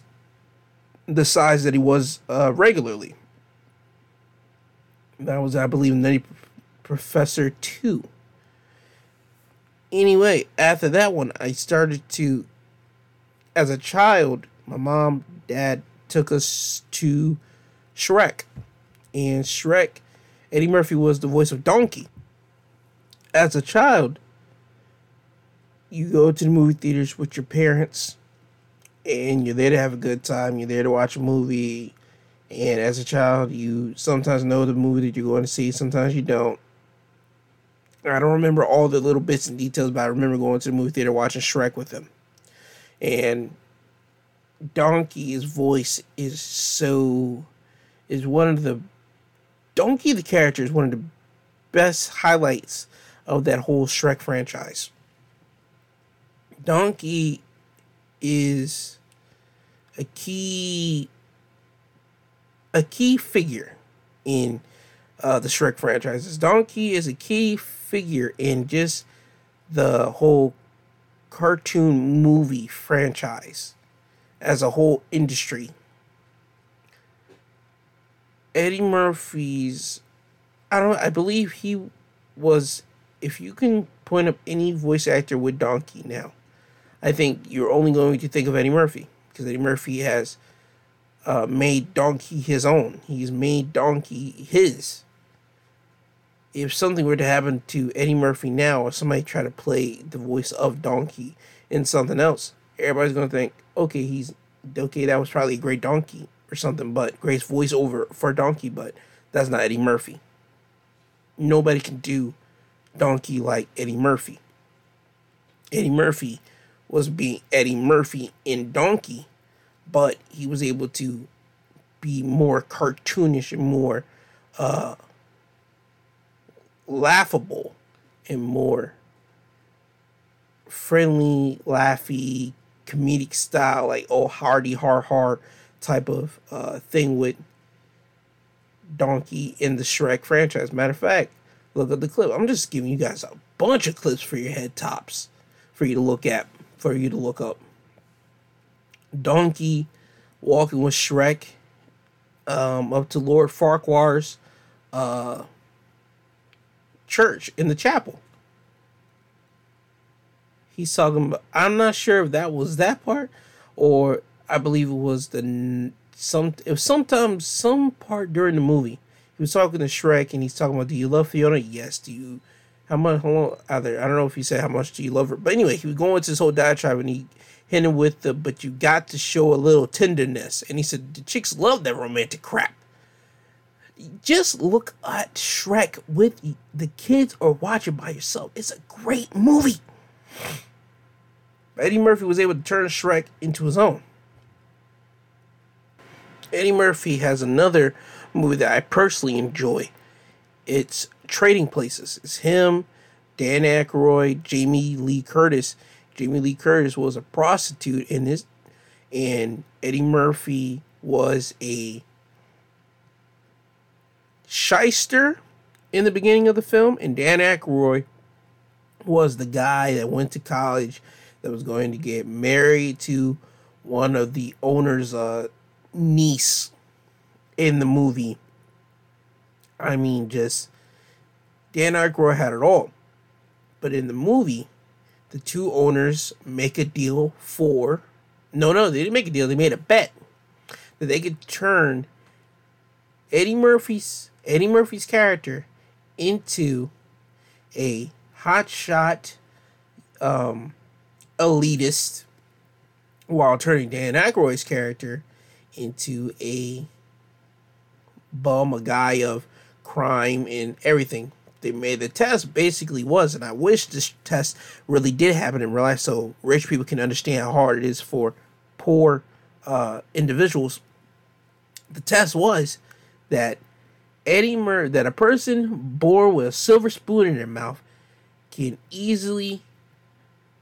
the size that he was uh, regularly. That was, I believe, in Nutty Professor two. anyway, after that one, I started to, as a child, my mom, dad took us to Shrek. And Shrek, Eddie Murphy was the voice of Donkey. As a child, you go to the movie theaters with your parents and you're there to have a good time. You're there to watch a movie. And as a child, you sometimes know the movie that you're going to see, sometimes you don't. I don't remember all the little bits and details, but I remember going to the movie theater watching Shrek with them. And Donkey's voice is so is one of the Donkey the character is one of the best highlights of that whole Shrek franchise. Donkey is a key a key figure in uh, the Shrek franchises. Donkey is a key figure in just the whole cartoon movie franchise as a whole industry. Eddie Murphy's I don't I believe he was if you can point up any voice actor with Donkey now, I think you're only going to think of Eddie Murphy because Eddie Murphy has uh, made Donkey his own. He's made Donkey his. If something were to happen to Eddie Murphy now, or somebody try to play the voice of Donkey in something else, everybody's gonna think, okay, he's okay. That was probably a great Donkey or something, but great voiceover for Donkey, but that's not Eddie Murphy. Nobody can do Donkey like Eddie Murphy. Eddie Murphy was being Eddie Murphy in Donkey, but he was able to be more cartoonish and more uh, laughable and more friendly, laughy, comedic style, like oh hardy har har type of uh, thing with Donkey in the Shrek franchise. Matter of fact, look at the clip. I'm just giving you guys a bunch of clips for your head tops for you to look at, for you to look up. Donkey walking with Shrek um, up to Lord Farquaad's uh, church in the chapel. He's talking about, I'm not sure if that was that part or I believe it was the some it was sometimes some part during the movie. He was talking to Shrek and he's talking about do you love Fiona? Yes. Do you how much either I don't know if he said how much do you love her. But anyway, he was going into his whole diatribe and he hit him with the but you got to show a little tenderness. And he said the chicks love that romantic crap. Just look at Shrek with the kids or watch it by yourself. It's a great movie. Eddie Murphy was able to turn Shrek into his own. Eddie Murphy has another movie that I personally enjoy. It's Trading Places. It's him, Dan Aykroyd, Jamie Lee Curtis. Jamie Lee Curtis was a prostitute in this, and Eddie Murphy was a shyster in the beginning of the film, and Dan Aykroyd was the guy that went to college that was going to get married to one of the owner's uh, niece in the movie. I mean, just Dan Aykroyd had it all. But in the movie, the two owners make a deal for no, no, they didn't make a deal. They made a bet that they could turn Eddie Murphy's Eddie Murphy's character into a hotshot um, elitist while turning Dan Aykroyd's character into a bum, a guy of crime and everything. They made the test basically was, and I wish this test really did happen in real life so rich people can understand how hard it is for poor uh, individuals. The test was that Mur that a person born with a silver spoon in their mouth can easily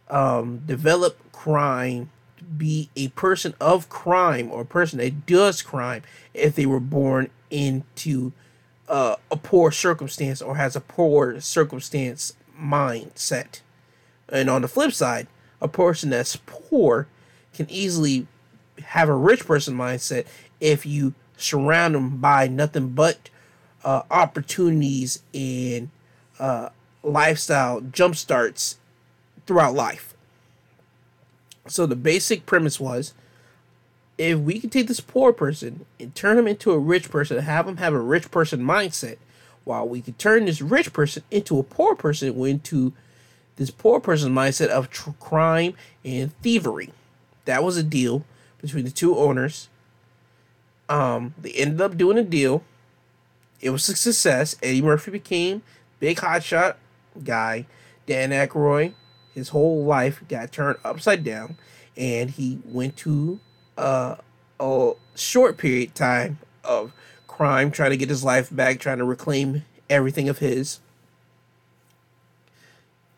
um, develop crime be a person of crime or a person that does crime if they were born into uh, a poor circumstance or has a poor circumstance mindset. And on the flip side, a person that's poor can easily have a rich person mindset if you surround them by nothing but uh, opportunities and uh, lifestyle jump starts throughout life. So the basic premise was if we could take this poor person and turn him into a rich person have him have a rich person mindset, while we could turn this rich person into a poor person, went into this poor person's mindset of tr- crime and thievery. That was a deal between the two owners. Um, they ended up doing a deal. It was a success. Eddie Murphy became big hotshot guy. Dan Aykroyd, his whole life got turned upside down, and he went to uh, a short period time of crime, trying to get his life back, trying to reclaim everything of his.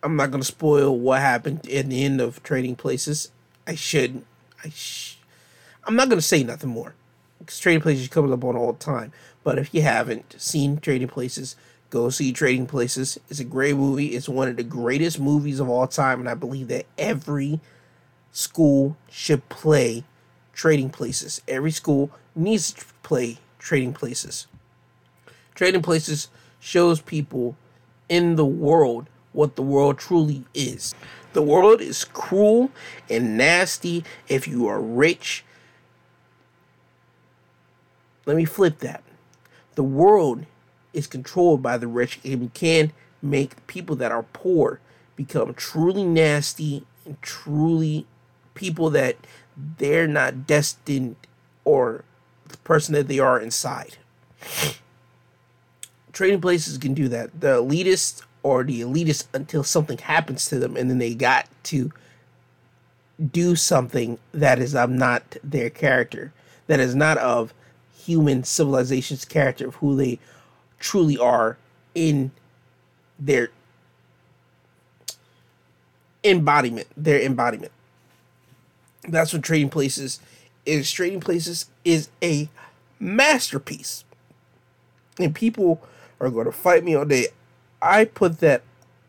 I'm not going to spoil what happened in the end of Trading Places. I shouldn't. I sh- I'm not going to say nothing more because Trading Places comes up on all the time. But if you haven't seen Trading Places, go see Trading Places. It's a great movie. It's one of the greatest movies of all time, and I believe that every school should play Trading Places. Every school needs to play Trading Places. Trading Places shows people in the world what the world truly is. The world is cruel and nasty if you are rich. Let me flip that. The world is controlled by the rich and can make people that are poor become truly nasty and truly people that they're not destined or the person that they are inside. [sighs] Trading places can do that. The elitists or the elitists until something happens to them and then they got to do something that is of not their character, that is not of human civilization's character of who they truly are in their embodiment, their embodiment. That's what Trading Places is. Trading Places is a masterpiece. And people are going to fight me all day. I put that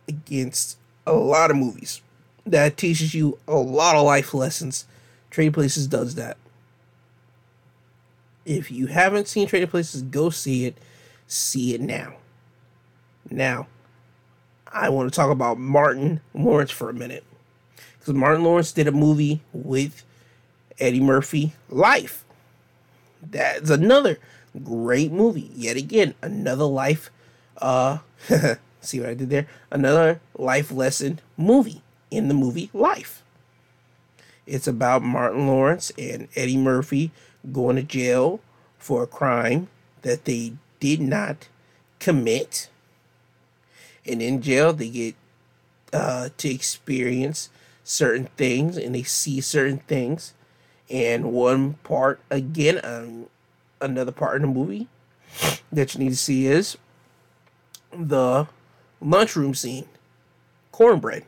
against a lot of movies that teaches you a lot of life lessons. Trading Places does that. If you haven't seen Trading Places, go see it. See it now. Now, I want to talk about Martin Lawrence for a minute. Because Martin Lawrence did a movie with Eddie Murphy, Life. That's another great movie. Yet again, another life uh [laughs] see what I did there? Another life lesson movie in the movie Life. It's about Martin Lawrence and Eddie Murphy going to jail for a crime that they did not commit. And in jail, they get uh, to experience certain things and they see certain things. And one part, again, um, another part in the movie that you need to see is the lunchroom scene. Cornbread.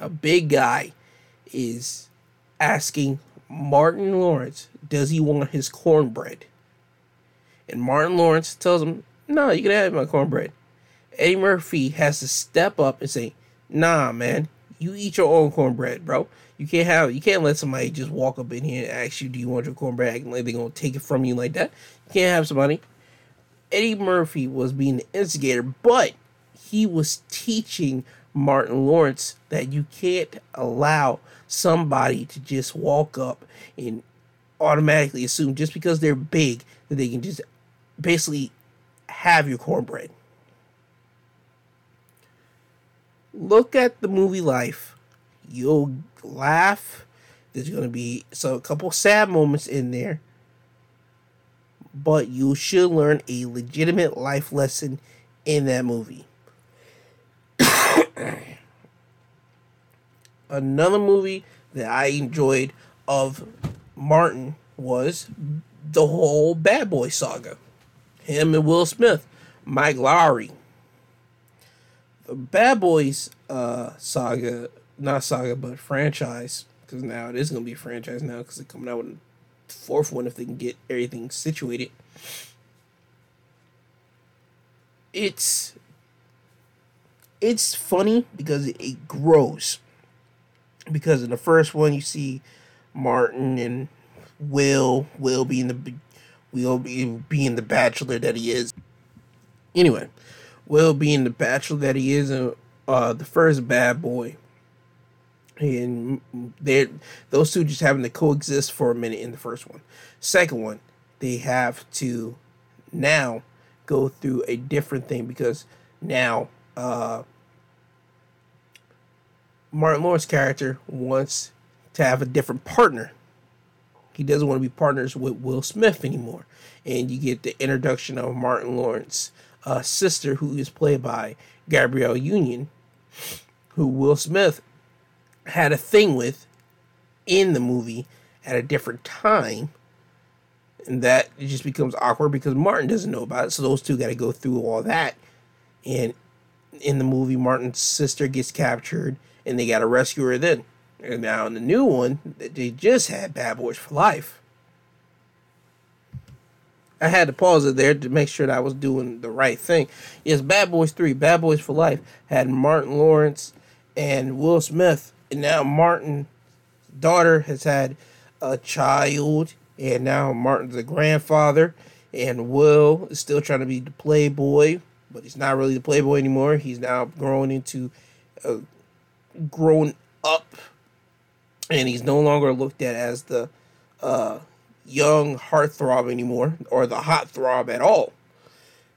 A big guy is asking Martin Lawrence, does he want his cornbread? And Martin Lawrence tells him, no, you can have my cornbread. Eddie Murphy has to step up and say, nah, man, you eat your own cornbread, bro. You can't have you can't let somebody just walk up in here and ask you, do you want your cornbread? And like they're gonna take it from you like that. You can't have somebody. Eddie Murphy was being the instigator, but he was teaching Martin Lawrence that you can't allow somebody to just walk up and automatically assume just because they're big that they can just basically have your cornbread. Look at the movie Life. You'll laugh. There's to be so a couple sad moments in there. But you should learn a legitimate life lesson in that movie. [coughs] Another movie that I enjoyed of Martin was the whole Bad Boy saga. Him and Will Smith, Mike Lowrey. The Bad Boys uh, saga, not saga, but franchise, because now it is going to be franchise now because they're coming out with a fourth one if they can get everything situated. It's it's funny because it, it grows. Because in the first one you see Martin and Will, Will being the Will being the bachelor that he is. Anyway, Will being the bachelor that he is, uh, uh the first bad boy, and they those two just having to coexist for a minute in the first one. Second one, they have to now go through a different thing because now uh, Martin Lawrence character wants to have a different partner. He doesn't want to be partners with Will Smith anymore, and you get the introduction of Martin Lawrence uh, sister, who is played by Gabrielle Union, who Will Smith had a thing with in the movie at a different time. And that it just becomes awkward because Martin doesn't know about it. So those two got to go through all that. And in the movie, Martin's sister gets captured and they got to rescue her then. And now in the new one, that they just had Bad Boys for Life. I had to pause it there to make sure that I was doing the right thing. Yes, Bad Boys 3, Bad Boys for Life had Martin Lawrence and Will Smith. And now Martin's daughter has had a child. And now Martin's a grandfather. And Will is still trying to be the playboy. But he's not really the playboy anymore. He's now growing into a grown up. And he's no longer looked at as the uh, young heartthrob anymore or the hot throb at all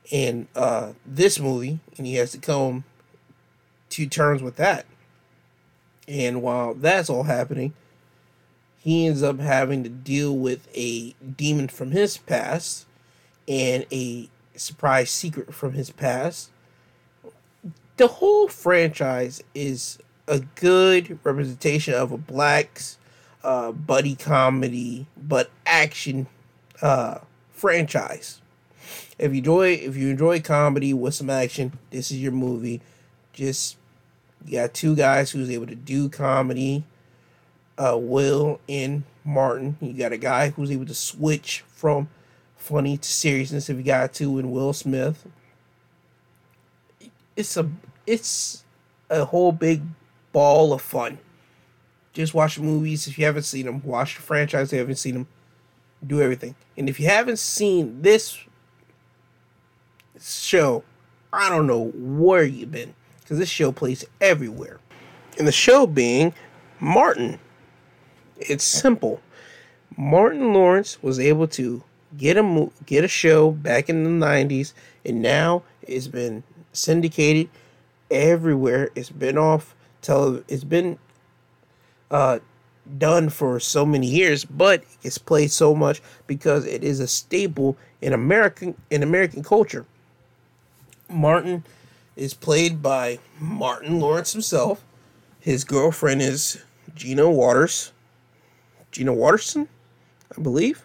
in uh, this movie, and he has to come to terms with that. And while that's all happening, he ends up having to deal with a demon from his past and a surprise secret from his past. The whole franchise is a good representation of a black's uh, buddy comedy but action uh, franchise. If you enjoy if you enjoy comedy with some action, this is your movie. Just you got two guys who's able to do comedy, uh, Will and Martin. You got a guy who's able to switch from funny to seriousness if you got to in Will Smith. It's a it's a whole big ball of fun. Just watch the movies if you haven't seen them. Watch the franchise if you haven't seen them. Do everything. And if you haven't seen this show, I don't know where you've been because this show plays everywhere. And the show being Martin. It's simple. Martin Lawrence was able to get a get a show back in the 90s and now it's been syndicated everywhere. It's been off tele it's been uh, done for so many years, but it's played so much because it is a staple in American in American culture. Martin is played by Martin Lawrence himself. His girlfriend is Gina Waters. Gina Waterson, I believe.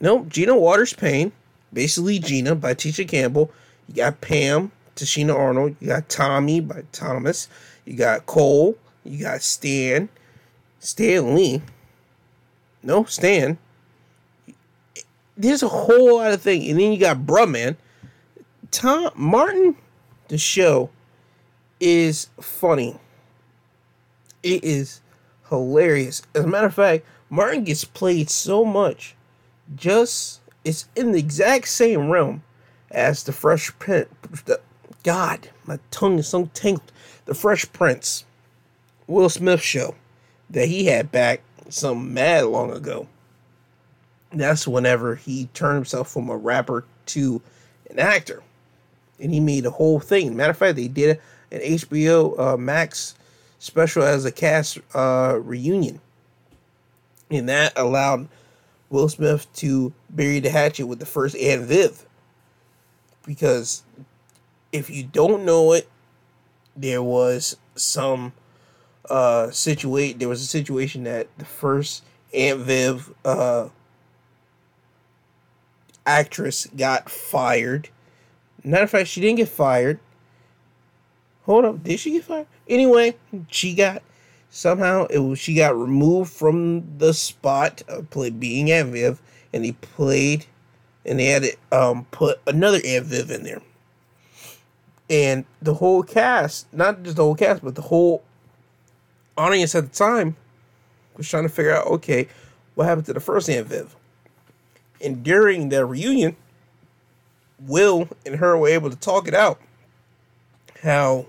No, Gina Waters Payne. Basically Gina by Tisha Campbell. You got Pam, Tichina Arnold. You got Tommy by Thomas. You got Cole you got Stan, Stan Lee. No, Stan. There's a whole lot of things. And then you got Bruh Man. Tom Martin, the show is funny. It is hilarious. As a matter of fact, Martin gets played so much. Just it's in the exact same realm as the Fresh Prince. God, my tongue is so tangled. The Fresh Prince. Will Smith show that he had back some mad long ago. That's whenever he turned himself from a rapper to an actor. And he made a whole thing. Matter of fact, they did an HBO uh, Max special as a cast uh, reunion. And that allowed Will Smith to bury the hatchet with the first Aunt Viv. Because if you don't know it, there was some uh situate there was a situation that the first Aunt Viv uh actress got fired. Matter of fact, she didn't get fired. Hold up, did she get fired? Anyway, she got somehow it was she got removed from the spot of play being Aunt Viv, and they played, and they had to um put another Aunt Viv in there. And the whole cast, not just the whole cast, but the whole audience at the time was trying to figure out, okay, what happened to the first Aunt Viv? And during their reunion, Will and her were able to talk it out. How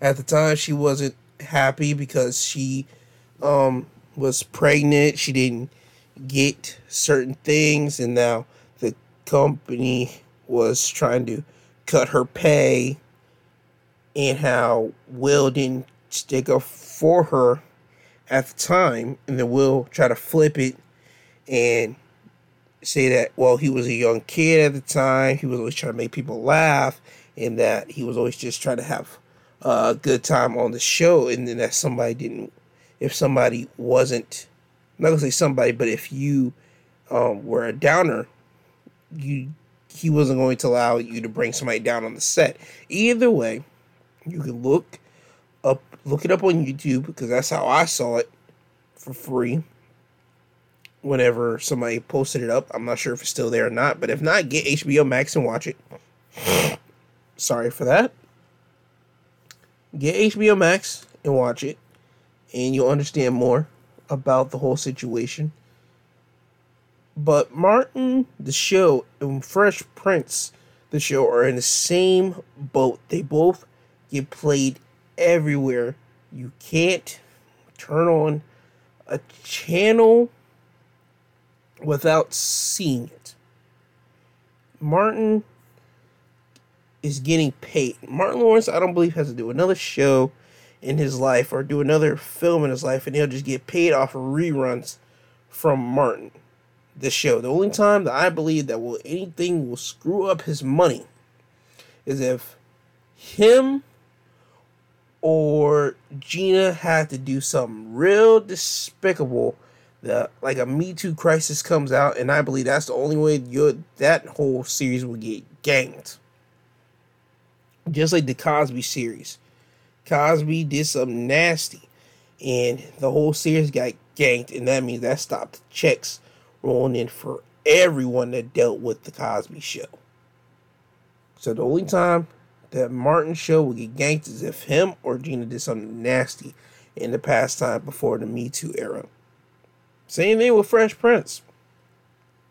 at the time she wasn't happy because she um, was pregnant. She didn't get certain things, and now the company was trying to cut her pay, and how Will didn't stick up for her at the time, and then Will try to flip it and say that well he was a young kid at the time. He was always trying to make people laugh and that he was always just trying to have a good time on the show and then that somebody didn't if somebody wasn't I'm not gonna say somebody but if you um, were a downer you he wasn't going to allow you to bring somebody down on the set. Either way you can look look it up on youtube because that's how i saw it for free whenever somebody posted it up. I'm not sure if it's still there or not, but if not, get HBO Max and watch it. [sighs] Sorry for that. Get HBO Max and watch it, and you'll understand more about the whole situation. But Martin, the show, and Fresh Prince, the show, are in the same boat. They both get played everywhere. You can't turn on a channel without seeing it. Martin is getting paid. Martin Lawrence, I don't believe, has to do another show in his life or do another film in his life, and he'll just get paid off of reruns from Martin, the show. The only time that I believe that will anything will screw up his money is if him or Gina had to do something real despicable the like a Me Too crisis comes out, and I believe that's the only way that whole series will get ganked. Just like the Cosby series, Cosby did something nasty, and the whole series got ganked, and that means that stopped checks rolling in for everyone that dealt with the Cosby Show. So the only time that Martin show will get ganked is if him or Gina did something nasty in the past time before the Me Too era. Same thing with Fresh Prince.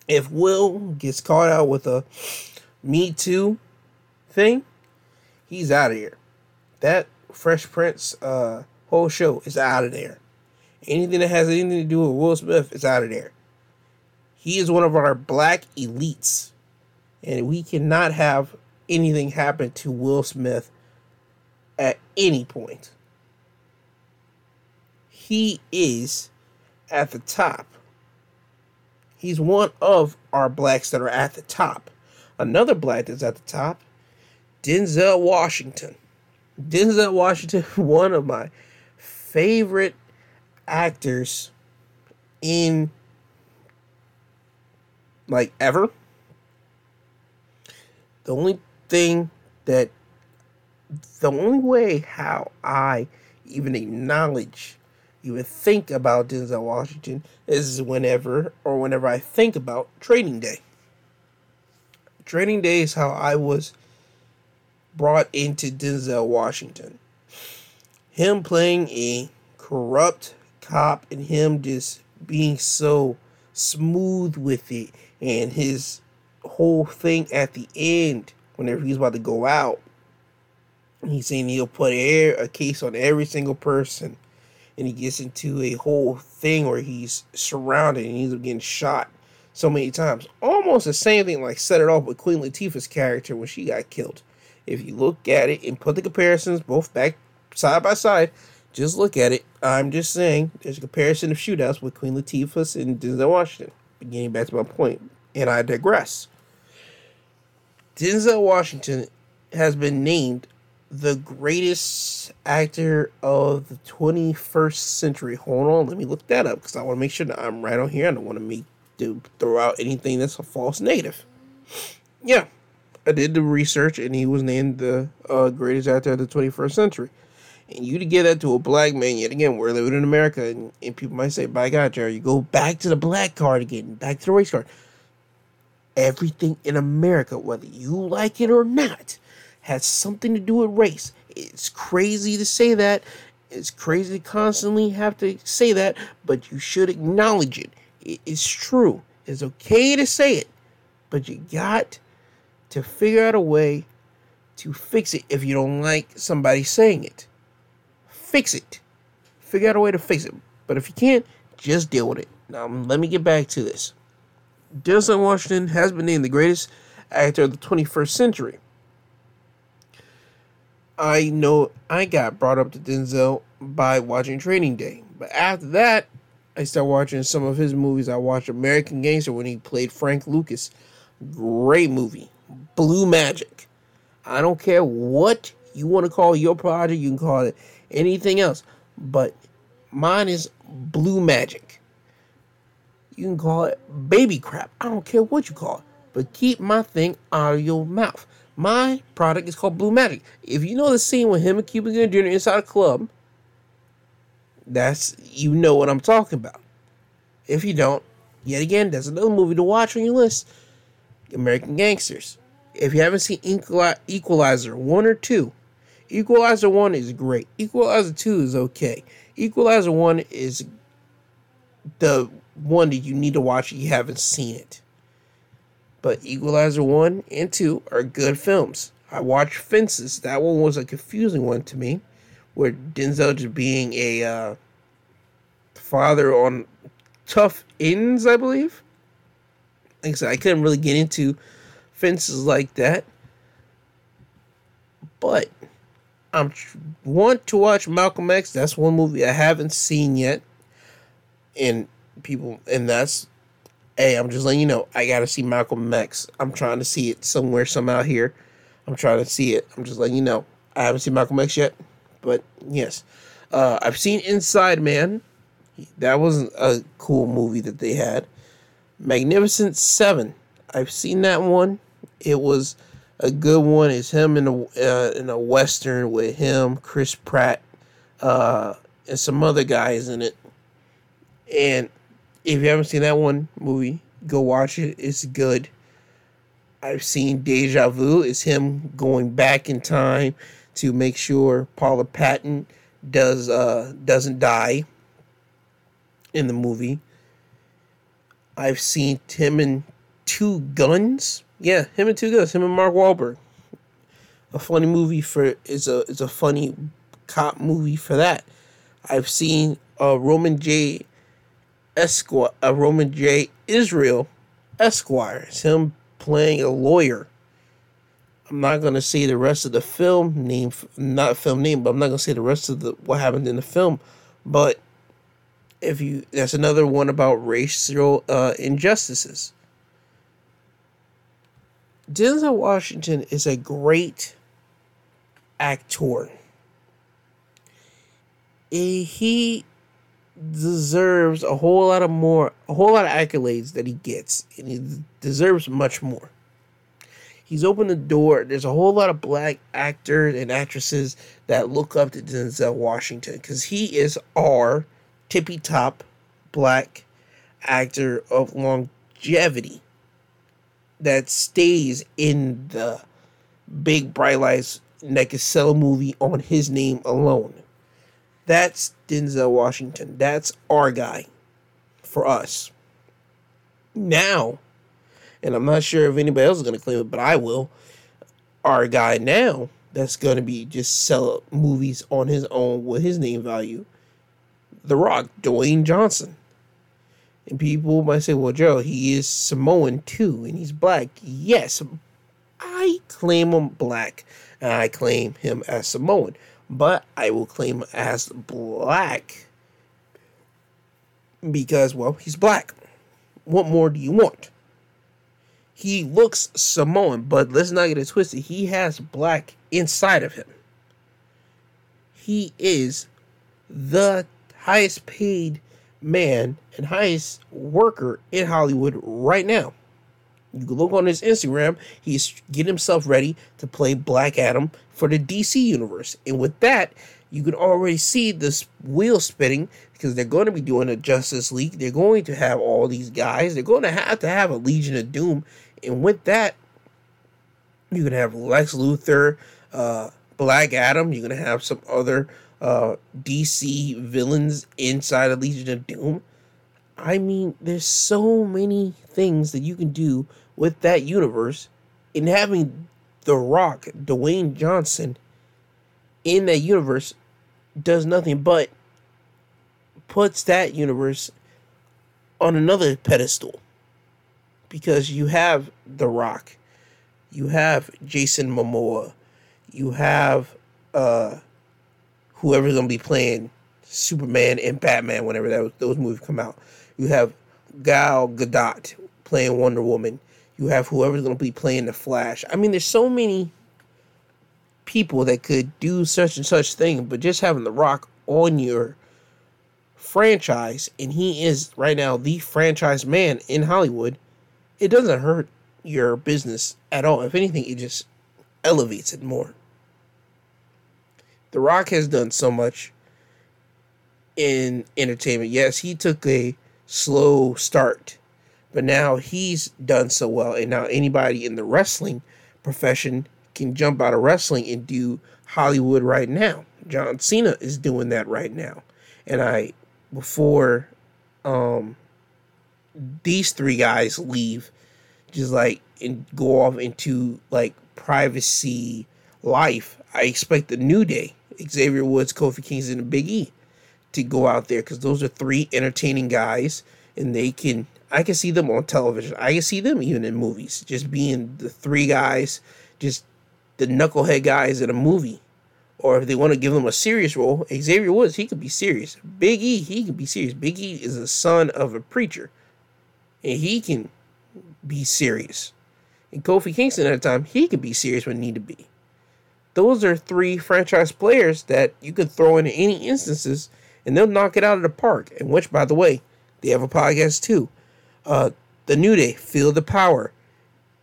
If Will gets caught out with a Me Too thing, he's out of here. That Fresh Prince uh, whole show is out of there. Anything that has anything to do with Will Smith is out of there. He is one of our black elites. And we cannot have anything happen to Will Smith at any point. He is at the top. He's one of our blacks that are at the top. Another black that's at the top, Denzel Washington. Denzel Washington, [laughs] one of my favorite actors in like ever. The only thing that the only way how I even acknowledge even think about Denzel Washington is whenever or whenever I think about Training Day. Training Day is how I was brought into Denzel Washington. Him playing a corrupt cop and him just being so smooth with it and his whole thing at the end whenever he's about to go out he's saying he'll put a case on every single person and he gets into a whole thing where he's surrounded and he's getting shot so many times. Almost the same thing like set it off with Queen Latifah's character when she got killed. If you look at it and put the comparisons both back side by side, just look at it. I'm just saying there's a comparison of shootouts with Queen Latifah's and Denzel Washington. Getting back to my point, and I digress. Denzel Washington has been named the greatest actor of the 21st century. Hold on, let me look that up because I want to make sure that I'm right on here. I don't want to make to throw out anything that's a false negative. Yeah, I did the research, and he was named the uh, greatest actor of the 21st century. And you to give that to a black man, yet again, we're living in America, and, and people might say, "By God, Jerry, you go back to the black card again, back to the race card." Everything in America, whether you like it or not, has something to do with race. It's crazy to say that. It's crazy to constantly have to say that, but you should acknowledge it. It's true. It's okay to say it, but you got to figure out a way to fix it if you don't like somebody saying it. fix it. Figure out a way to fix it. But if you can't, just deal with it. Now, let me get back to this. Denzel Washington has been named the greatest actor of the 21st century. I know I got brought up to Denzel by watching Training Day. But after that, I started watching some of his movies. I watched American Gangster when he played Frank Lucas. Great movie. Blue Magic. I don't care what you want to call your project, you can call it anything else. But mine is Blue Magic. You can call it baby crap. I don't care what you call it. But keep my thing out of your mouth. My product is called Blue Magic. If you know the scene with him and Cuba Gooding Jr. inside a club, that's you know what I'm talking about. If you don't, yet again, there's another movie to watch on your list. American Gangsters. If you haven't seen Equalizer 1 or 2, Equalizer 1 is great. Equalizer 2 is okay. Equalizer 1 is the one that you need to watch if you haven't seen it. But Equalizer 1 and 2 are good films. I watched Fences. That one was a confusing one to me, where Denzel just being a uh, father on tough ends, I believe. Like I said, I couldn't really get into fences like that. But I'm want to watch Malcolm X. That's one movie I haven't seen yet. And people and that's hey, I'm just letting you know, I gotta see Malcolm X. I'm trying to see it somewhere, some out here. I'm trying to see it. I'm just letting you know. I haven't seen Malcolm X yet. But yes. Uh, I've seen Inside Man. That was a cool movie that they had. Magnificent Seven. I've seen that one. It was a good one. It's him in a uh, in a western with him, Chris Pratt, uh, and some other guys in it. And if you haven't seen that one movie, go watch it. It's good. I've seen Deja Vu. It's him going back in time to make sure Paula Patton does uh, doesn't die in the movie. I've seen him in Two Guns. Yeah, him and Two Guns. Him and Mark Wahlberg. A funny movie for is a is a funny cop movie for that. I've seen uh, Roman J. Esquire, Roman J. Israel Esquire. It's him playing a lawyer. I'm not gonna say the rest of the film name, not film name, but I'm not gonna say the rest of the what happened in the film. But if you that's another one about racial uh, injustices. Denzel Washington is a great actor. He deserves a whole lot of more, a whole lot of accolades that he gets, and he deserves much more. He's opened the door. There's a whole lot of black actors and actresses that look up to Denzel Washington because he is our tippy top black actor of longevity that stays in the big bright lights cell movie on his name alone. That's Denzel Washington. That's our guy for us. Now, and I'm not sure if anybody else is going to claim it, but I will. Our guy now that's going to be just sell movies on his own with his name value the Rock, Dwayne Johnson. And people might say, well, Joe, he is Samoan too, and he's black. Yes, I claim him black, and I claim him as Samoan, but I will claim as black because, well, he's black. What more do you want? He looks Samoan, but let's not get it twisted. He has black inside of him. He is the highest paid man and highest worker in Hollywood right now. You can look on his Instagram, he's getting himself ready to play Black Adam for the DC universe. And with that, you can already see this wheel spinning because they're going to be doing a Justice League. They're going to have all these guys. They're going to have to have a Legion of Doom. And with that, you can have Lex Luthor, uh, Black Adam. You're going to have some other uh, DC villains inside of Legion of Doom. I mean, there's so many things that you can do with that universe, and having The Rock, Dwayne Johnson, in that universe does nothing but puts that universe on another pedestal because you have The Rock, you have Jason Momoa, you have uh whoever's gonna be playing Superman and Batman whenever that, those movies come out. You have Gal Gadot playing Wonder Woman. You have whoever's gonna be playing the Flash. I mean, there's so many people that could do such and such thing, but just having The Rock on your franchise, and he is right now the franchise man in Hollywood, it doesn't hurt your business at all. If anything, it just elevates it more. The Rock has done so much in entertainment. Yes, he took a slow start, but now he's done so well, and now anybody in the wrestling profession can jump out of wrestling and do Hollywood right now. John Cena is doing that right now. And I before um these three guys leave just like and go off into like privacy life, I expect the New Day, Xavier Woods, Kofi Kingston, and Big E to go out there because those are three entertaining guys and they can I can see them on television. I can see them even in movies, just being the three guys, just the knucklehead guys in a movie. Or if they want to give them a serious role, Xavier Woods, he could be serious. Big E, he can be serious. Big E is the son of a preacher. And he can be serious. And Kofi Kingston at the time, he could be serious when need to be. Those are three franchise players that you could throw in any instances and they'll knock it out of the park. And which, by the way, they have a podcast too. Uh, the New Day, Feel the Power.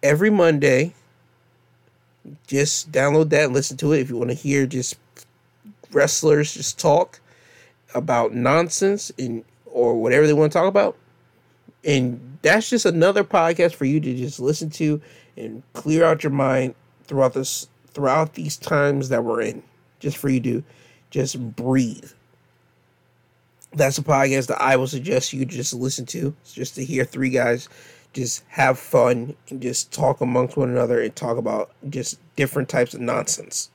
Every Monday, just download that and listen to it if you want to hear just wrestlers just talk about nonsense and or whatever they want to talk about. And that's just another podcast for you to just listen to and clear out your mind throughout this throughout these times that we're in. Just for you to just breathe. That's a podcast that I will suggest you just listen to. It's just to hear three guys just have fun and just talk amongst one another and talk about just different types of nonsense.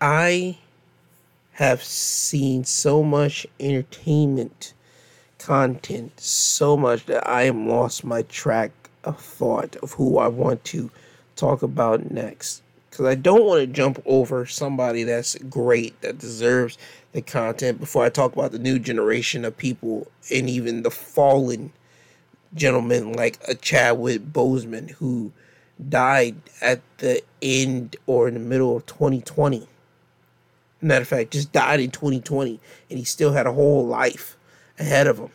I have seen so much entertainment content, so much that I am lost my track of thought of who I want to talk about next. Because I don't want to jump over somebody that's great, that deserves the content before I talk about the new generation of people and even the fallen gentlemen like a Chadwick Boseman who died at the end or in the middle of 2020. Matter of fact, just died in 2020 and he still had a whole life ahead of him.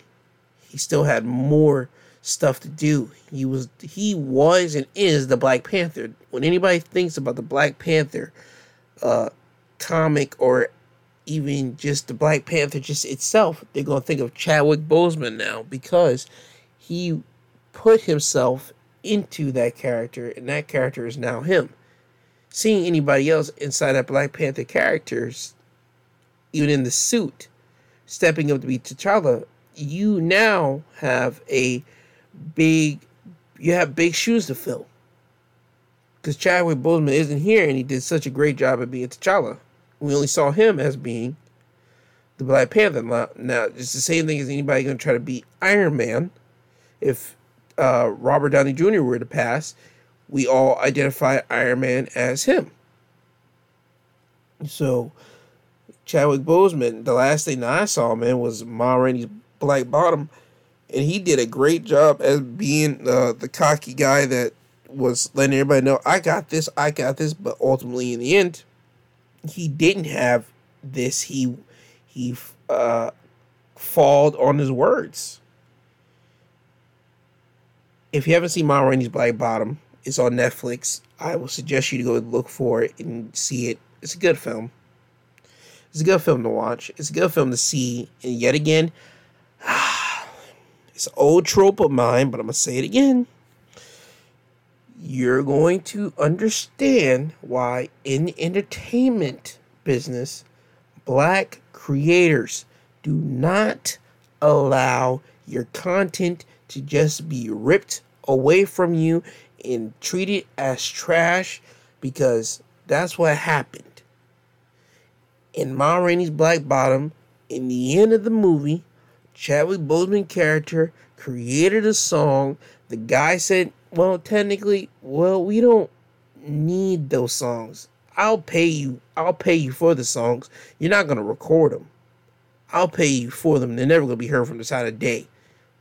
He still had more stuff to do. He was he was and is the Black Panther. When anybody thinks about the Black Panther uh comic or even just the Black Panther just itself, they're gonna think of Chadwick Boseman now because he put himself into that character, and that character is now him. Seeing anybody else inside that Black Panther characters, even in the suit, stepping up to be T'Challa, you now have a big, you have big shoes to fill. Because Chadwick Boseman isn't here, and he did such a great job at being T'Challa we only saw him as being the Black Panther. Now, it's the same thing as anybody going to try to be Iron Man. If uh, Robert Downey Jr. were to pass, we all identify Iron Man as him. So, Chadwick Boseman, the last thing I saw, man, was Ma Rainey's Black Bottom, and he did a great job as being uh, the cocky guy that was letting everybody know, I got this, I got this, but ultimately, in the end, he didn't have this, he he uh, falled on his words. If you haven't seen Ma Rainey's Black Bottom, it's on Netflix. I will suggest you to go look for it and see it. It's a good film. It's a good film to watch. It's a good film to see. And yet again, [sighs] it's an old trope of mine, but I'm going to say it again you're going to understand why in the entertainment business black creators do not allow your content to just be ripped away from you and treated as trash because That's what happened. In Ma Rainey's Black Bottom, in the end of the movie, Chadwick Boseman character created a song. The guy said, "Well, technically, well, we don't need those songs. I'll pay you. I'll pay you for the songs. You're not gonna record them. I'll pay you for them. They're never gonna be heard from the side of day.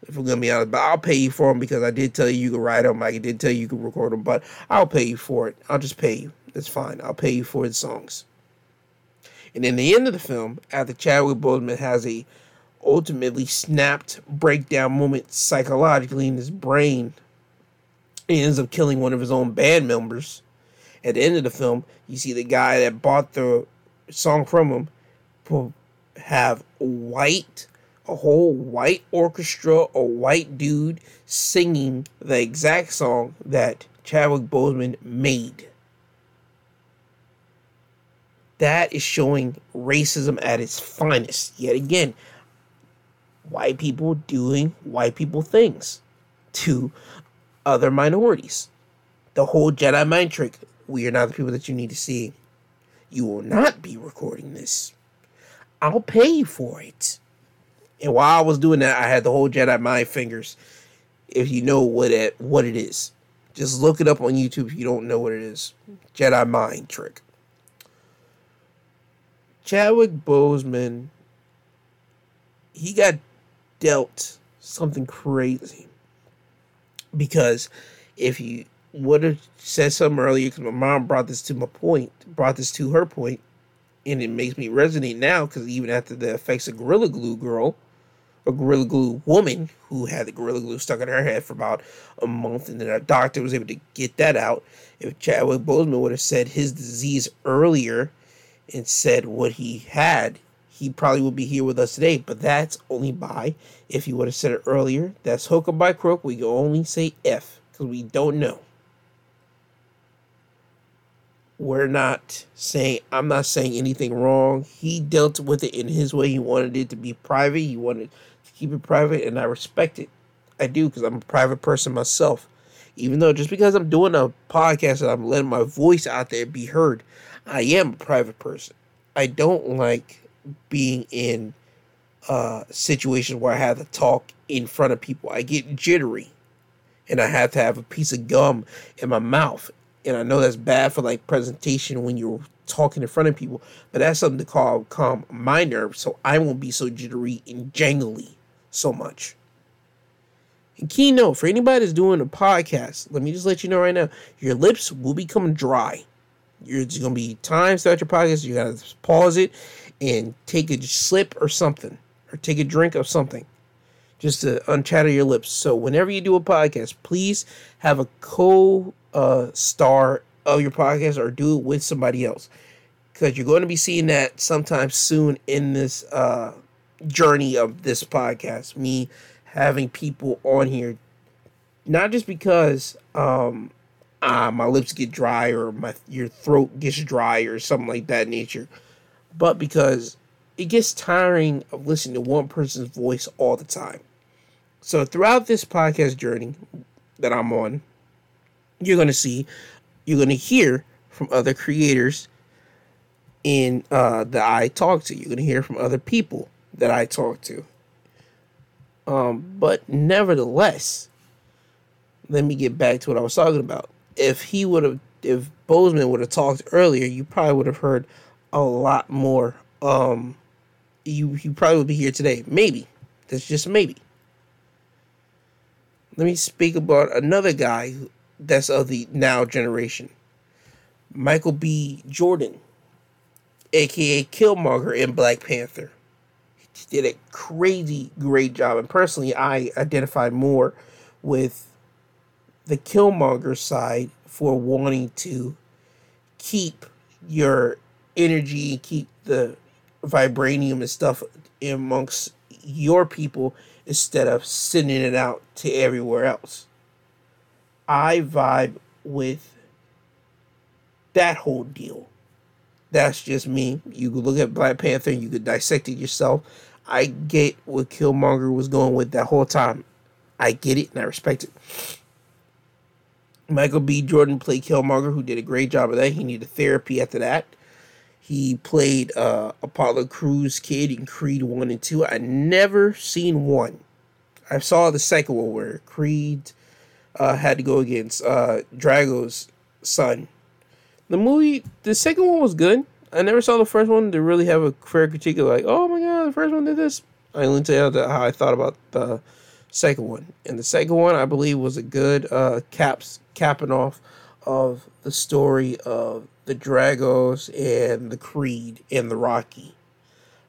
If we're gonna be honest, but I'll pay you for them because I did tell you you could write them. I did tell you you could record them, but I'll pay you for it. I'll just pay you. That's fine. I'll pay you for the songs. And in the end of the film, after Chadwick Boseman has a ultimately snapped breakdown moment psychologically in his brain, he ends up killing one of his own band members. At the end of the film, you see the guy that bought the song from him have white, a whole white orchestra, a white dude singing the exact song that Chadwick Boseman made. That is showing racism at its finest. Yet again, white people doing white people things to other minorities. The whole Jedi mind trick. We are not the people that you need to see. You will not be recording this. I'll pay you for it. And while I was doing that, I had the whole Jedi mind fingers. If you know what it what it is, just look it up on YouTube. If you don't know what it is, Jedi mind trick. Chadwick Boseman, he got dealt something crazy because if you would have said something earlier, because my mom brought this to my point, brought this to her point, and it makes me resonate now because even after the effects of Gorilla Glue Girl, a Gorilla Glue woman who had the Gorilla Glue stuck in her head for about a month, and then a doctor was able to get that out. If Chadwick Boseman would have said his disease earlier and said what he had, he probably would be here with us today. But that's only by if he would have said it earlier. That's hook or by crook. We can only say if because we don't know. We're not saying I'm not saying anything wrong. He dealt with it in his way. He wanted it to be private. He wanted to keep it private, and I respect it. I do because I'm a private person myself. Even though just because I'm doing a podcast and I'm letting my voice out there be heard, I am a private person. I don't like being in uh, situations where I have to talk in front of people. I get jittery and I have to have a piece of gum in my mouth. And I know that's bad for like presentation when you're talking in front of people, but that's something to call calm my nerves so I won't be so jittery and jangly so much. And key note for anybody that's doing a podcast, let me just let you know right now, your lips will become dry. You're gonna be times throughout your podcast, you gotta pause it and take a slip or something, or take a drink of something just to unchatter your lips. So whenever you do a podcast, please have a co uh, of your podcast or do it with somebody else because you're going to be seeing that sometime soon in this uh, journey of this podcast. Me having people on here, not just because um, uh, my lips get dry or my your throat gets dry or something like that nature, but because it gets tiring of listening to one person's voice all the time. So throughout this podcast journey that I'm on, you're going to see, you're going to hear from other creators in uh, that I talk to. You're going to hear from other people that I talk to. Um, but nevertheless, let me get back to what I was talking about. If he would have, if Boseman would have talked earlier, you probably would have heard a lot more. Um, you you probably would be here today. Maybe that's just maybe. Let me speak about another guy that's of the now generation. Michael B. Jordan, aka Killmonger in Black Panther. He did a crazy great job. And personally, I identified more with the Killmonger side for wanting to keep your energy and keep the vibranium and stuff amongst your people instead of sending it out to everywhere else. I vibe with that whole deal. That's just me. You could look at Black Panther, you could dissect it yourself. I get what Killmonger was going with that whole time. I get it and I respect it. Michael B. Jordan played Killmonger, who did a great job of that. He needed therapy after that. He played uh, Apollo Creed's kid in Creed 1 and 2. I never seen one. I saw the second one where Creed uh, had to go against uh, Drago's son. The movie, the second one was good. I never saw the first one to really have a fair critique of like, oh my god, the first one did this. I only tell you how I thought about the second one. And the second one, I believe, was a good uh, caps capping off of the story of the Dragos and the Creed and the Rocky.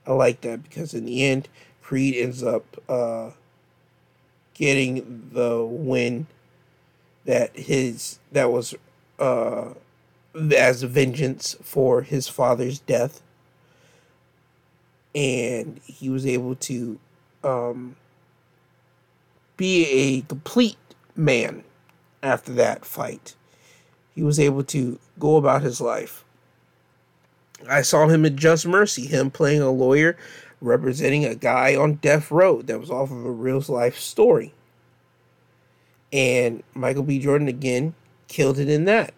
I like that because in the end, Creed ends up uh, getting the win that his that was uh, as vengeance for his father's death, and he was able to um, be a complete man after that fight he was able to go about his life. I saw him in Just Mercy, him playing a lawyer representing a guy on death row that was off of a real life story. And Michael B. Jordan again killed it in that.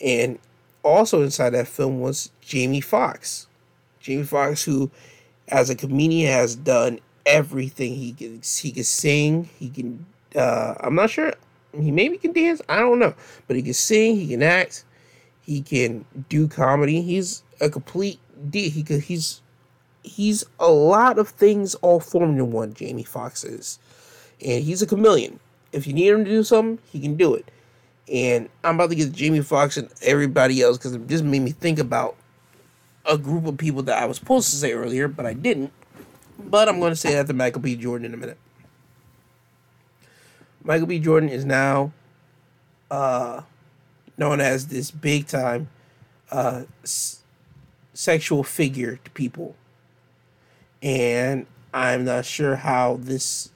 And also inside that film was Jamie Foxx. Jamie Foxx, who as a comedian has done everything. He can he can sing, he can uh, I'm not sure he maybe can dance. I don't know, but he can sing. He can act. He can do comedy. He's a complete D. He. He's he's a lot of things all formed in one. Jamie Foxx is, and he's a chameleon. If you need him to do something, he can do it. And I'm about to get Jamie Foxx and everybody else because it just made me think about a group of people that I was supposed to say earlier, but I didn't. But I'm going to say that to Michael B. Jordan in a minute. Michael B. Jordan is now uh, known as this big time uh, s- sexual figure to people. And I'm not sure how this.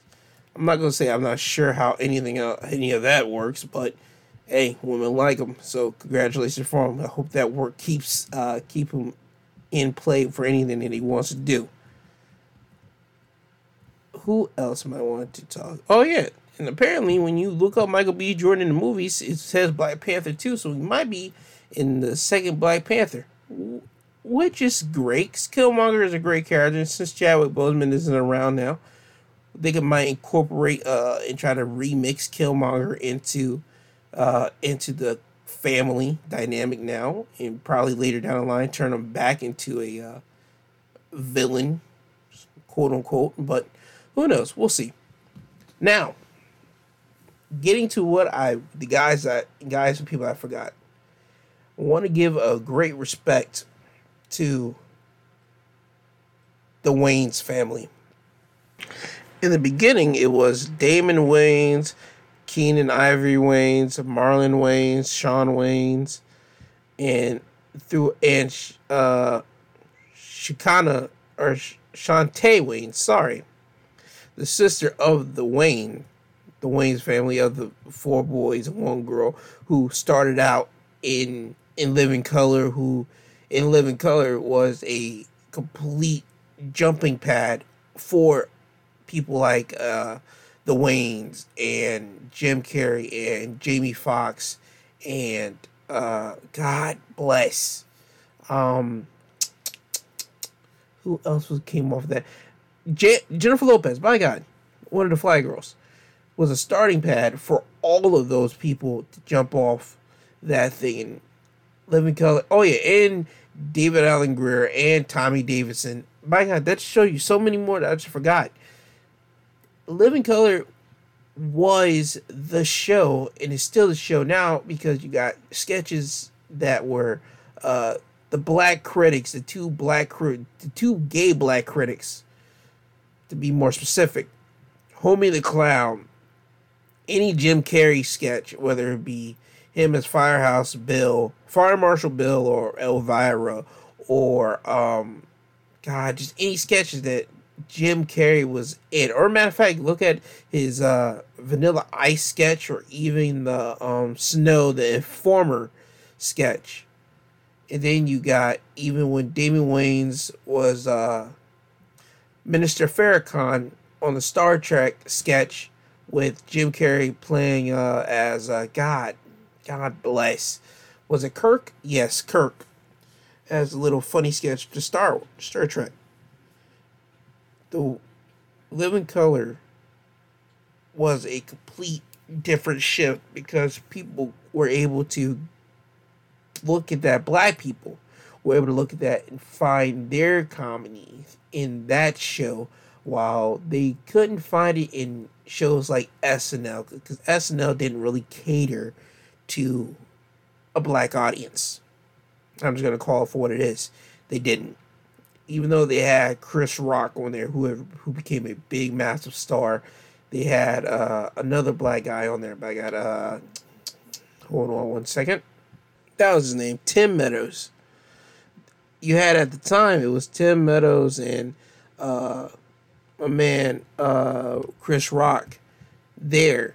I'm not gonna say I'm not sure how anything any of that works, but hey, women like him, so congratulations for him. I hope that work keeps uh, keep him in play for anything that he wants to do. Who else I want to talk? Oh yeah, and apparently, when you look up Michael B. Jordan in the movies, it says Black Panther 2, so he might be in the second Black Panther, which is great. Killmonger is a great character, and since Chadwick Boseman isn't around now, they could might incorporate uh, and try to remix Killmonger into uh, into the family dynamic now, and probably later down the line turn him back into a uh, villain, quote unquote. But who knows? We'll see. Now, getting to what I the guys that guys and people I forgot. I want to give a great respect to the Wayans family. In the beginning, it was Damon Wayans, Keenen Ivory Wayans, Marlon Wayans, Sean Wayans, and through and uh, Shikana or Shantae Wayans, sorry, the sister of the Wayne the Wayans family of the four boys and one girl who started out in in Living Color, who in Living Color was a complete jumping pad for people like uh, the Wayans and Jim Carrey and Jamie Foxx and uh, God bless. Um, who else came off that? Je- Jennifer Lopez, by God, one of the Fly Girls was a starting pad for all of those people to jump off that thing living color. Oh yeah, and David Alan Grier and Tommy Davidson. My God, that show you so many more that I just forgot. Living Color was the show and is still the show now because you got sketches that were uh, the black critics, the two black the two gay black critics, to be more specific, Homie the Clown any Jim Carrey sketch, whether it be him as Firehouse Bill, Fire Marshal Bill, or Elvira, or um, God, just any sketches that Jim Carrey was in. Or matter of fact, look at his uh, Vanilla Ice sketch, or even the um, Snow, the Informer sketch. And then you got even when Damon Wayans was uh, Minister Farrakhan on the Star Trek sketch with Jim Carrey playing uh, as uh, God. God bless. Was it Kirk? Yes, Kirk. As a little funny sketch to Star Star Trek. The Living Color was a complete different shift because people were able to look at that black people were able to look at that and find their comedy in that show while they couldn't find it in shows like SNL because SNL didn't really cater to a black audience. I'm just gonna call it for what it is. They didn't, even though they had Chris Rock on there, who who became a big, massive star. They had uh, another black guy on there. But I got uh, hold on one second. That was his name, Tim Meadows. You had at the time it was Tim Meadows and uh, a man, uh, Chris Rock, there.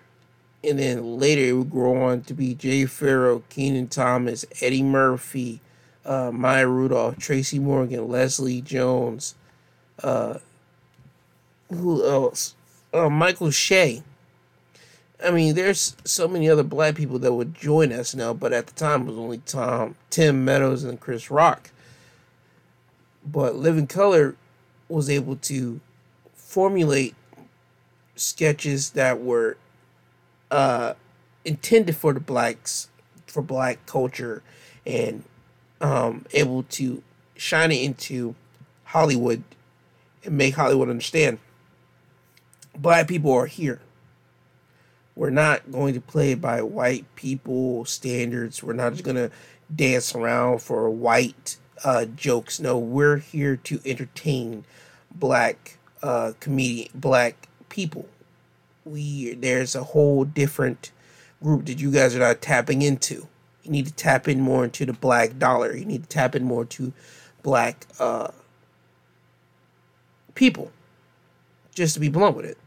And then later it would grow on to be Jay Pharoah, Kenan Thompson, Eddie Murphy, uh, Maya Rudolph, Tracy Morgan, Leslie Jones, uh, who else? Uh, Michael Che. I mean, there's so many other black people that would join us now, but at the time it was only Tom, Tim Meadows, and Chris Rock. But Living Color was able to formulate sketches that were uh, intended for the blacks, for black culture, and um, able to shine it into Hollywood and make Hollywood understand black people are here. We're not going to play by white people standards. We're not just going to dance around for white uh, jokes. No, we're here to entertain black uh, comedian, black people. We there's a whole different group that you guys are not tapping into. You need to tap in more into the black dollar. You need to tap in more to black uh, people. Just to be blunt with it,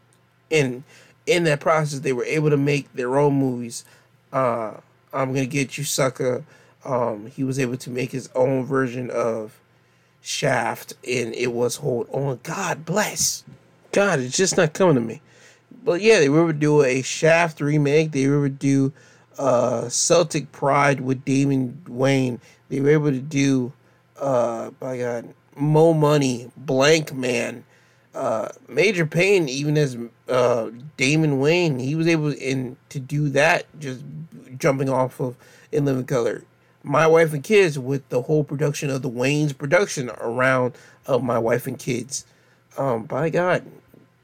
and in that process, they were able to make their own movies. Uh, I'm gonna get you, sucker. Um, he was able to make his own version of Shaft, and it was hold on. God bless. God, it's just not coming to me. But yeah, they were do a Shaft remake. They were do uh, Celtic Pride with Damon Wayne. They were able to do, uh, by God, Mo Money, Blankman, uh, Major Payne, even as uh, Damon Wayne, he was able in to do that, just jumping off of In Living Color. My Wife and Kids with the whole production of the Wayans production around of My Wife and Kids. Um, by God,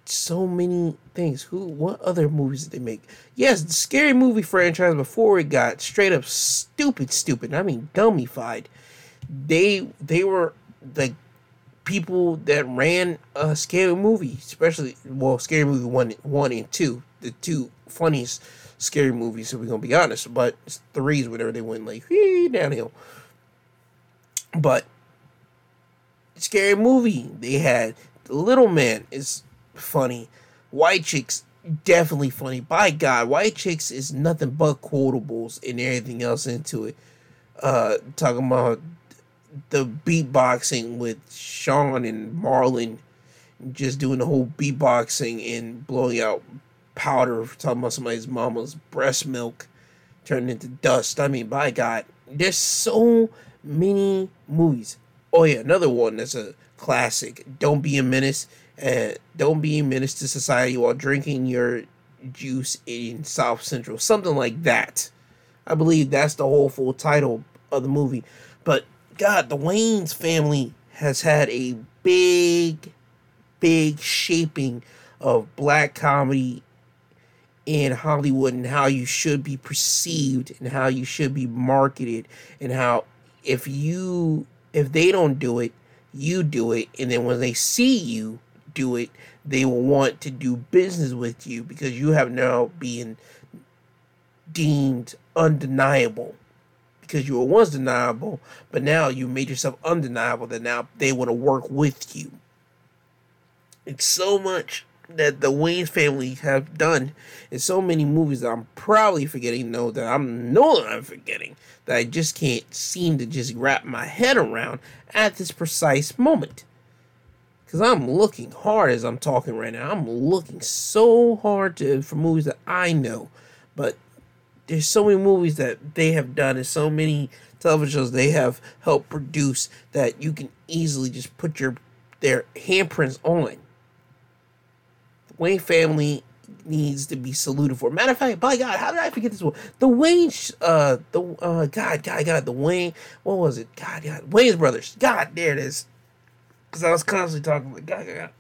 so many things. Who? What other movies did they make? Yes, the scary movie franchise before it got straight up stupid, stupid. I mean, dummified. They they were the people that ran a scary movie, especially well, scary movie one, one and two, the two funniest scary movies. So we're gonna be honest, but threes whenever they went like whee, downhill. But scary movie they had. The Little Man is funny. White Chicks definitely funny. By God, White Chicks is nothing but quotables and everything else into it. Uh, talking about the beatboxing with Sean and Marlon, just doing the whole beatboxing and blowing out powder, talking about somebody's mama's breast milk turned into dust. I mean, by God, there's so many movies. Oh yeah, another one that's a classic. Don't be a menace. And don't be a menace to society while drinking your juice in South Central. Something like that. I believe that's the whole full title of the movie. But God, the Wayans family has had a big, big shaping of black comedy in Hollywood and how you should be perceived and how you should be marketed and how if you if they don't do it, you do it, and then when they see you do it, they will want to do business with you because you have now been deemed undeniable because you were once deniable, but now you made yourself undeniable that now they want to work with you. It's so much that the Wayne family have done in so many movies that I'm probably forgetting. No, that I'm no I'm forgetting that I just can't seem to just wrap my head around at this precise moment. Cause I'm looking hard as I'm talking right now. I'm looking so hard to for movies that I know, but there's so many movies that they have done and so many television shows they have helped produce that you can easily just put your their handprints on. Wayne family needs to be saluted for. Matter of fact, by God, how did I forget this one? The Wayne, uh, the uh, God, God, God, the Wayne, what was it? God, God, Wayans brothers. God, there it is. Because I was constantly talking about God, God, God.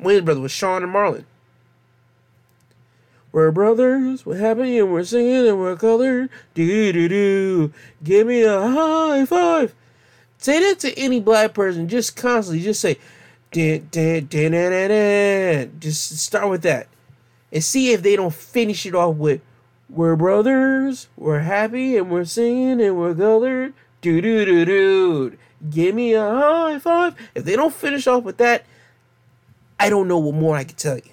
Wayans brother was Sean and Marlon. We're brothers, we're happy and we're singing and we're colored. Do do do. Give me a high five. Say that to any black person. Just constantly, just say, just start with that, and see if they don't finish it off with, "We're brothers, we're happy and we're singing and we're colored." Do do do do. Give me a high five. If they don't finish off with that, I don't know what more I can tell you.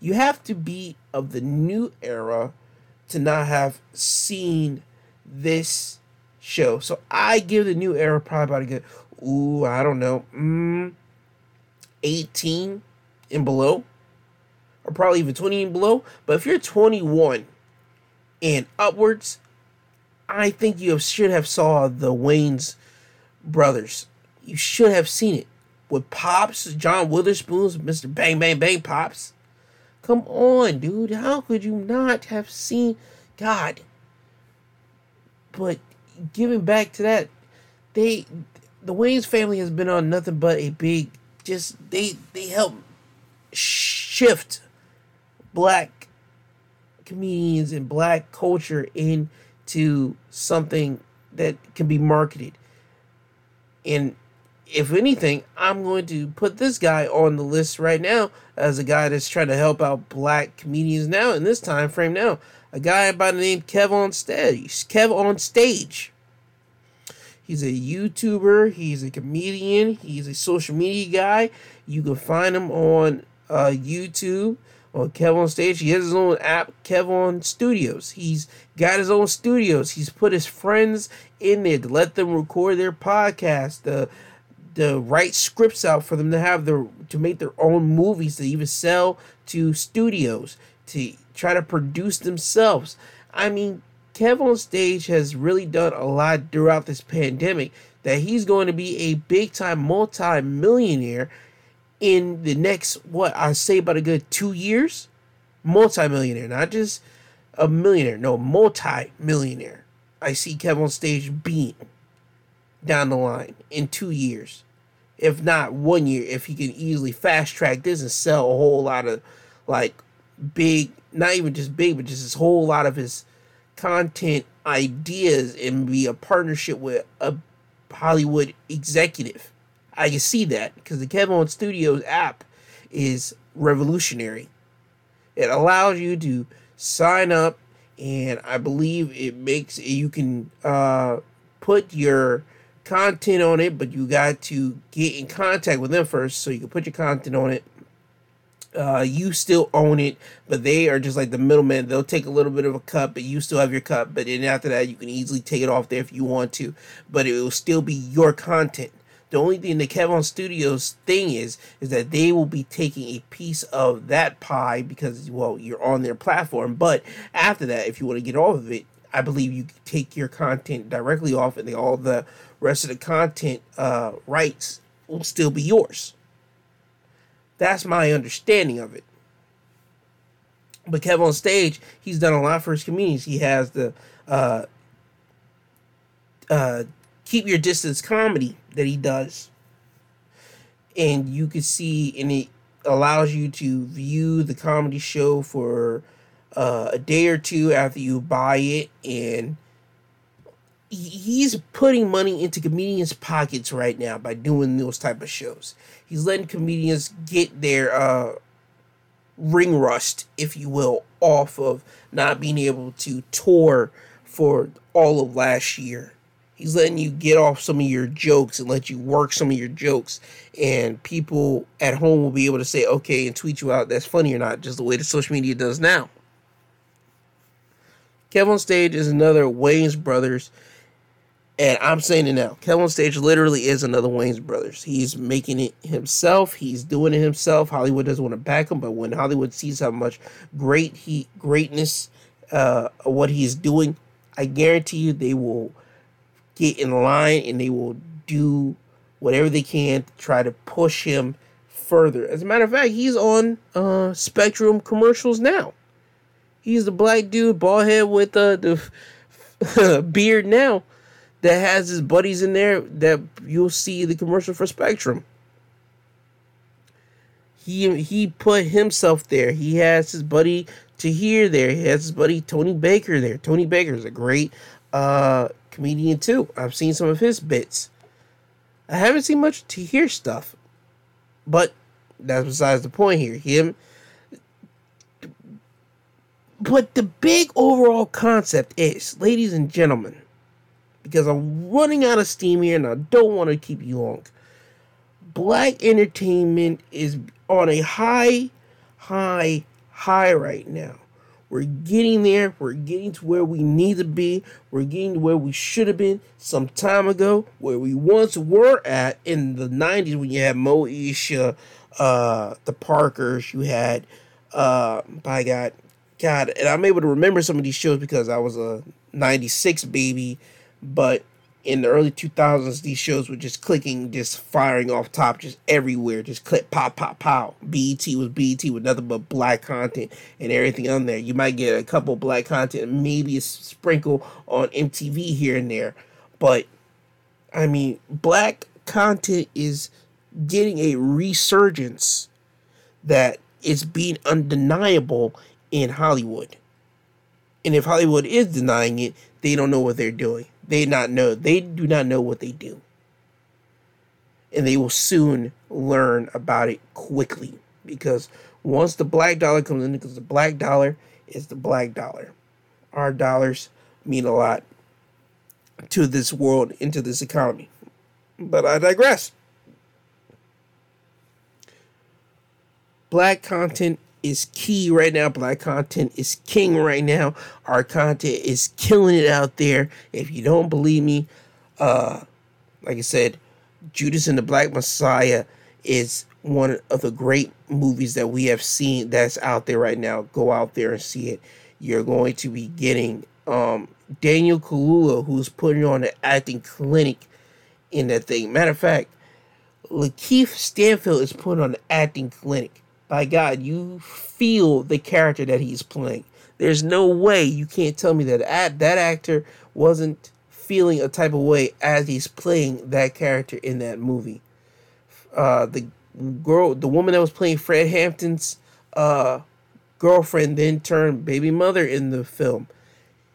You have to be of the new era to not have seen this show. So I give the new era probably about a good, ooh, I don't know, mm, 18 and below, or probably even 20 and below. But if you're 21 and upwards, I think you should have saw the Wayans brothers. You should have seen it with Pops, John Witherspoon's Mr. Bang Bang Bang Pops. Come on, dude. How could you not have seen God? But giving back to that, they the Wayans family has been on nothing but a big just they they help shift black comedians and black culture into something that can be marketed. And if anything, I'm going to put this guy on the list right now as a guy that's trying to help out black comedians now in this time frame now. A guy by the name Kev on stage. Kev on stage. He's a YouTuber. He's a comedian. He's a social media guy. You can find him on uh, YouTube on Kev on Stage. He has his own app, Kev on Studios. He's got his own studios. He's put his friends in there to let them record their podcast. The to write scripts out for them to have their to make their own movies to even sell to studios to try to produce themselves. I mean, Kev on stage has really done a lot throughout this pandemic that he's going to be a big time multi millionaire in the next what I say about a good two years. Multi millionaire, not just a millionaire, no, multi millionaire. I see Kev on stage being down the line in two years, if not one year, if he can easily fast track this and sell a whole lot of like big, not even just big, but just this whole lot of his content ideas and be a partnership with a Hollywood executive. I can see that because the Kev on Studios app is revolutionary. It allows you to sign up, and I believe it makes you can uh, put your content on it, but you got to get in contact with them first so you can put your content on it. Uh, you still own it, but they are just like the middleman. They'll take a little bit of a cut, but you still have your cut. But then after that, you can easily take it off there if you want to, but it will still be your content. The only thing the Kev on Studios thing is, is that they will be taking a piece of that pie because, well, you're on their platform. But after that, if you want to get off of it, I believe you take your content directly off, and all the rest of the content uh, rights will still be yours. That's my understanding of it. But Kev on stage, he's done a lot for his communities. He has the uh, uh, keep your distance comedy that he does, and you can see, and it allows you to view the comedy show for uh, a day or two after you buy it, and he's putting money into comedians' pockets right now by doing those type of shows. He's letting comedians get their uh, ring rust, if you will, off of not being able to tour for all of last year. He's letting you get off some of your jokes and let you work some of your jokes, and people at home will be able to say, okay, and tweet you out that's funny or not, just the way the social media does now. Kev on Stage is another Wayans Brothers. And I'm saying it now. Kev on Stage literally is another Wayans Brothers. He's making it himself. He's doing it himself. Hollywood doesn't want to back him, but when Hollywood sees how much great he greatness uh, what he's doing, I guarantee you they will get in line and they will do whatever they can to try to push him further. As a matter of fact, he's on uh, Spectrum commercials now. He's the black dude, bald head with uh, the [laughs] beard now that has his buddies in there that you'll see the commercial for Spectrum. He he put himself there. He has his buddy Tahir there. He has his buddy Tony Baker there. Tony Baker is a great uh, comedian too. I've seen some of his bits. I haven't seen much Tahir stuff, but that's besides the point here. Him. But the big overall concept is, ladies and gentlemen, because I'm running out of steam here and I don't want to keep you long. Black entertainment is on a high, high, high right now. We're getting there. We're getting to where we need to be. We're getting to where we should have been some time ago, where we once were at in the 90s when you had Moesha, uh, the Parkers, you had, uh, by God, God, and I'm able to remember some of these shows because I was a 96 baby, but in the early 2000s, these shows were just clicking, just firing off top, just everywhere, just click, pop, pop, pop. BET was BET with nothing but black content and everything on there. You might get a couple black content, maybe a sprinkle on MTV here and there, but I mean, black content is getting a resurgence that is being undeniable in Hollywood. And if Hollywood is denying it, they don't know what they're doing. They not know. They do not know what they do. And they will soon learn about it quickly because once the black dollar comes in, because the black dollar is the black dollar. Our dollars mean a lot to this world, into this economy. But I digress. Black content is key right now. Black content is king right now. Our content is killing it out there. If you don't believe me, uh, like I said, Judas and the Black Messiah is one of the great movies that we have seen that's out there right now. Go out there and see it. You're going to be getting um, Daniel Kaluuya, who's putting on an acting clinic in that thing. Matter of fact, Lakeith Stanfield is putting on an acting clinic by God, you feel the character that he's playing. There's no way you can't tell me that that actor wasn't feeling a type of way as he's playing that character in that movie. Uh, the girl, the woman that was playing Fred Hampton's uh, girlfriend, then turned baby mother in the film.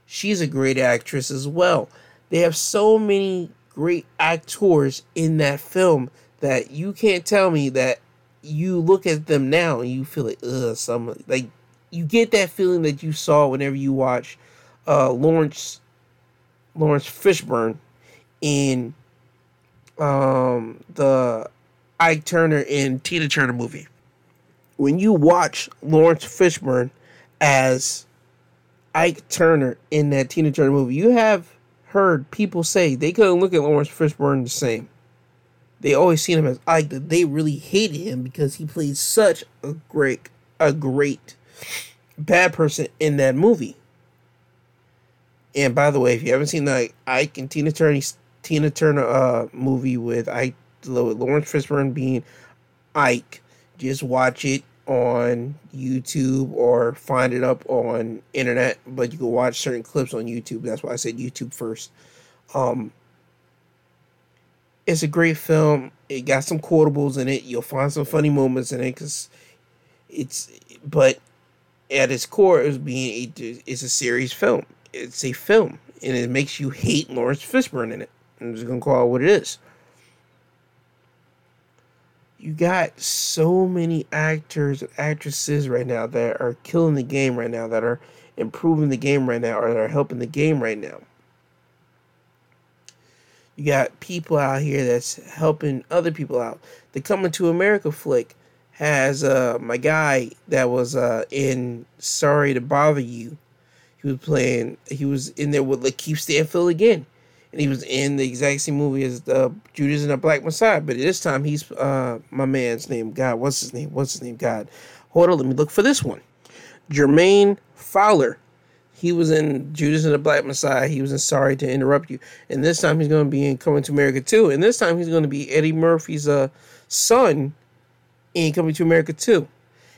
She's a great actress as well. They have so many great actors in that film that you can't tell me that you look at them now and you feel like ugh some like you get that feeling that you saw whenever you watch uh Laurence Laurence Fishburne in um the Ike Turner and Tina Turner movie. When you watch Laurence Fishburne as Ike Turner in that Tina Turner movie, you have heard people say they couldn't look at Laurence Fishburne the same they always seen him as Ike. That they really hated him because he played such a great, a great bad person in that movie. And by the way, if you haven't seen the Ike and Tina Turner Tina Turner uh, movie with Ike Laurence Fishburne being Ike, just watch it on YouTube or find it up on internet. But you can watch certain clips on YouTube. That's why I said YouTube first. Um, it's a great film. It got some quotables in it. You'll find some funny moments in it because it's. But at its core, it's being a, it's a serious film. It's a film, and it makes you hate Laurence Fishburne in it. I'm just gonna call it what it is. You got so many actors and actresses right now that are killing the game right now, that are improving the game right now, or that are helping the game right now. You got people out here that's helping other people out. The Coming to America flick has uh my guy that was uh in Sorry to Bother You. He was playing he was in there with Lakeith Stanfield again. And he was in the exact same movie as the Judas and the Black Messiah, but this time he's uh my man's name. God, what's his name? What's his name? God. Hold on, let me look for this one. Jermaine Fowler. He was in Judas and the Black Messiah. He was in Sorry to Interrupt You. And this time he's going to be in Coming to America too. And this time he's going to be Eddie Murphy's uh, son in Coming to America too.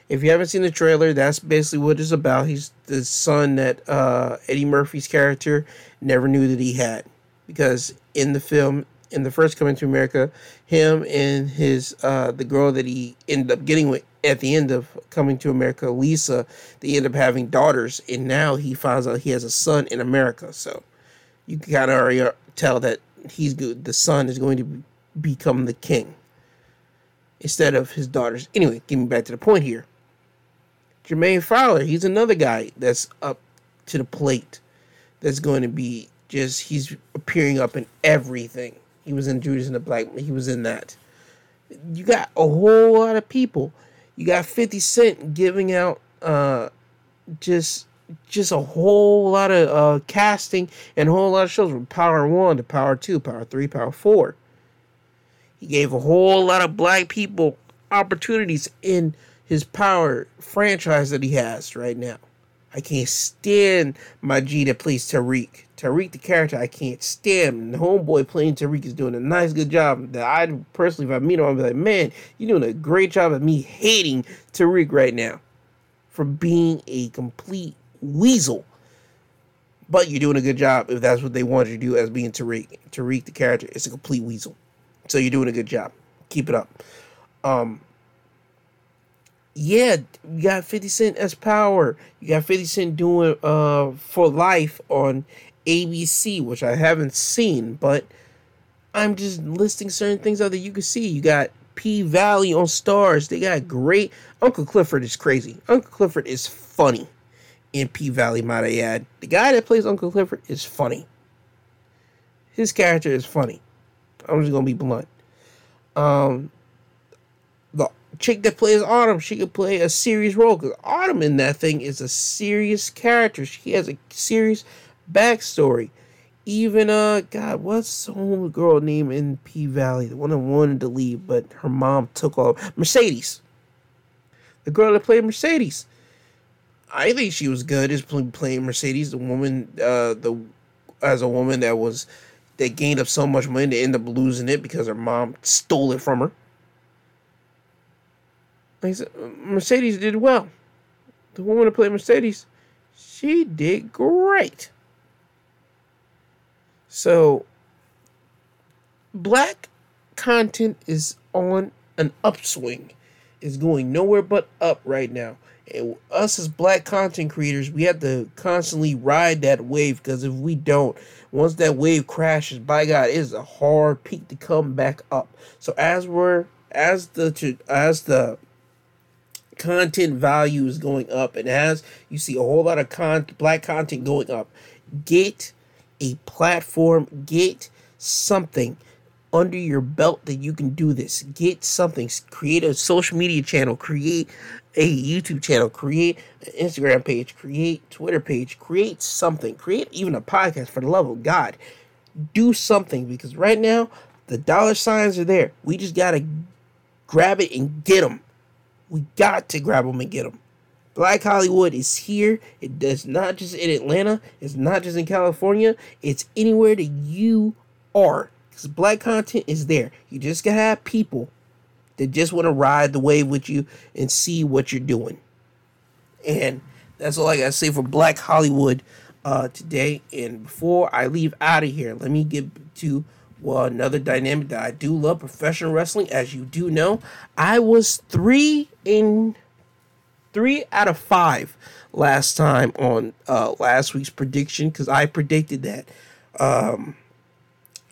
If you haven't seen the trailer, that's basically what it's about. He's the son that uh, Eddie Murphy's character never knew that he had. Because in the film, in the first Coming to America, him and his uh, the girl that he ended up getting with at the end of Coming to America, Lisa, they end up having daughters, and now he finds out he has a son in America. So you can kind of already uh, tell that he's good. The son is going to become the king instead of his daughters. Anyway, getting back to the point here. Jermaine Fowler, he's another guy that's up to the plate. That's going to be just he's appearing up in everything. He was in Judas and the Black. He was in that. You got a whole lot of people. You got Fifty Cent giving out uh, just just a whole lot of uh, casting and a whole lot of shows from Power One to Power Two, Power Three, Power Four. He gave a whole lot of black people opportunities in his Power franchise that he has right now. I can't stand my G that plays Tariq. Tariq, the character, I can't stand. And the homeboy playing Tariq is doing a nice, good job. That I personally, if I meet him, I'll be like, man, you're doing a great job of me hating Tariq right now for being a complete weasel. But you're doing a good job if that's what they wanted you to do as being Tariq. Tariq, the character, is a complete weasel. So you're doing a good job. Keep it up. Um, yeah, you got 50 Cent as power. You got 50 Cent doing uh for life on ABC, which I haven't seen, but I'm just listing certain things out that you can see. You got P Valley on Starz. They got great Uncle Clifford is crazy. Uncle Clifford is funny in P Valley, might I add. The guy that plays Uncle Clifford is funny. His character is funny. I'm just gonna be blunt. Um, the chick that plays Autumn, she could play a serious role because Autumn in that thing is a serious character. She has a serious backstory. Even uh, God, what's the girl name in P Valley? The one that wanted to leave, but her mom took off. Mercedes, the girl that played Mercedes. I think she was good as playing Mercedes, the woman, uh, the as a woman that was that gained up so much money to end up losing it because her mom stole it from her. Like I said, Mercedes did well. The woman that played Mercedes, she did great. So, black content is on an upswing. It's going nowhere but up right now. And us as black content creators, we have to constantly ride that wave because if we don't, once that wave crashes, by God, it is a hard peak to come back up. So as we're as the as the content value is going up and as you see a whole lot of con black content going up, get a platform, get something under your belt that you can do this. Get something, create a social media channel, create a YouTube channel, create an Instagram page, create Twitter page, create something, create even a podcast for the love of God. Do something because right now the dollar signs are there. We just got to grab it and get them. We got to grab them and get them. Black Hollywood is here. It does not just in Atlanta. It's not just in California. It's anywhere that you are. Because black content is there. You just gotta have people that just want to ride the wave with you and see what you're doing. And that's all I gotta say for Black Hollywood uh, today. And before I leave out of here, let me get to well another dynamic that I do love professional wrestling. As you do know, I was three in three out of five last time on uh, last week's prediction because I predicted that um,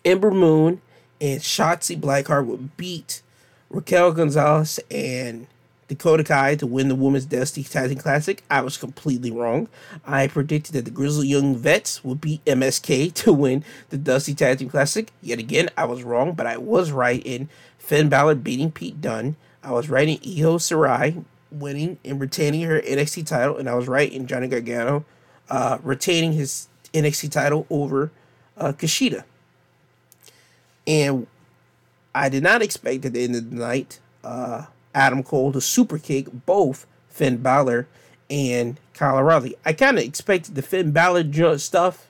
Ember Moon and Shotzi Blackheart would beat Raquel Gonzalez and Dakota Kai to win the Women's Dusty Team Classic. I was completely wrong. I predicted that the Grizzly Young Vets would beat MSK to win the Dusty Team Classic. Yet again, I was wrong, but I was right in Finn Balor beating Pete Dunne. I was right in Io Shirai winning and retaining her NXT title, and I was right in Johnny Gargano uh, retaining his NXT title over uh, Kushida. And I did not expect at the end of the night uh, Adam Cole to super kick both Finn Balor and Kyle O'Reilly. I kind of expected the Finn Balor stuff,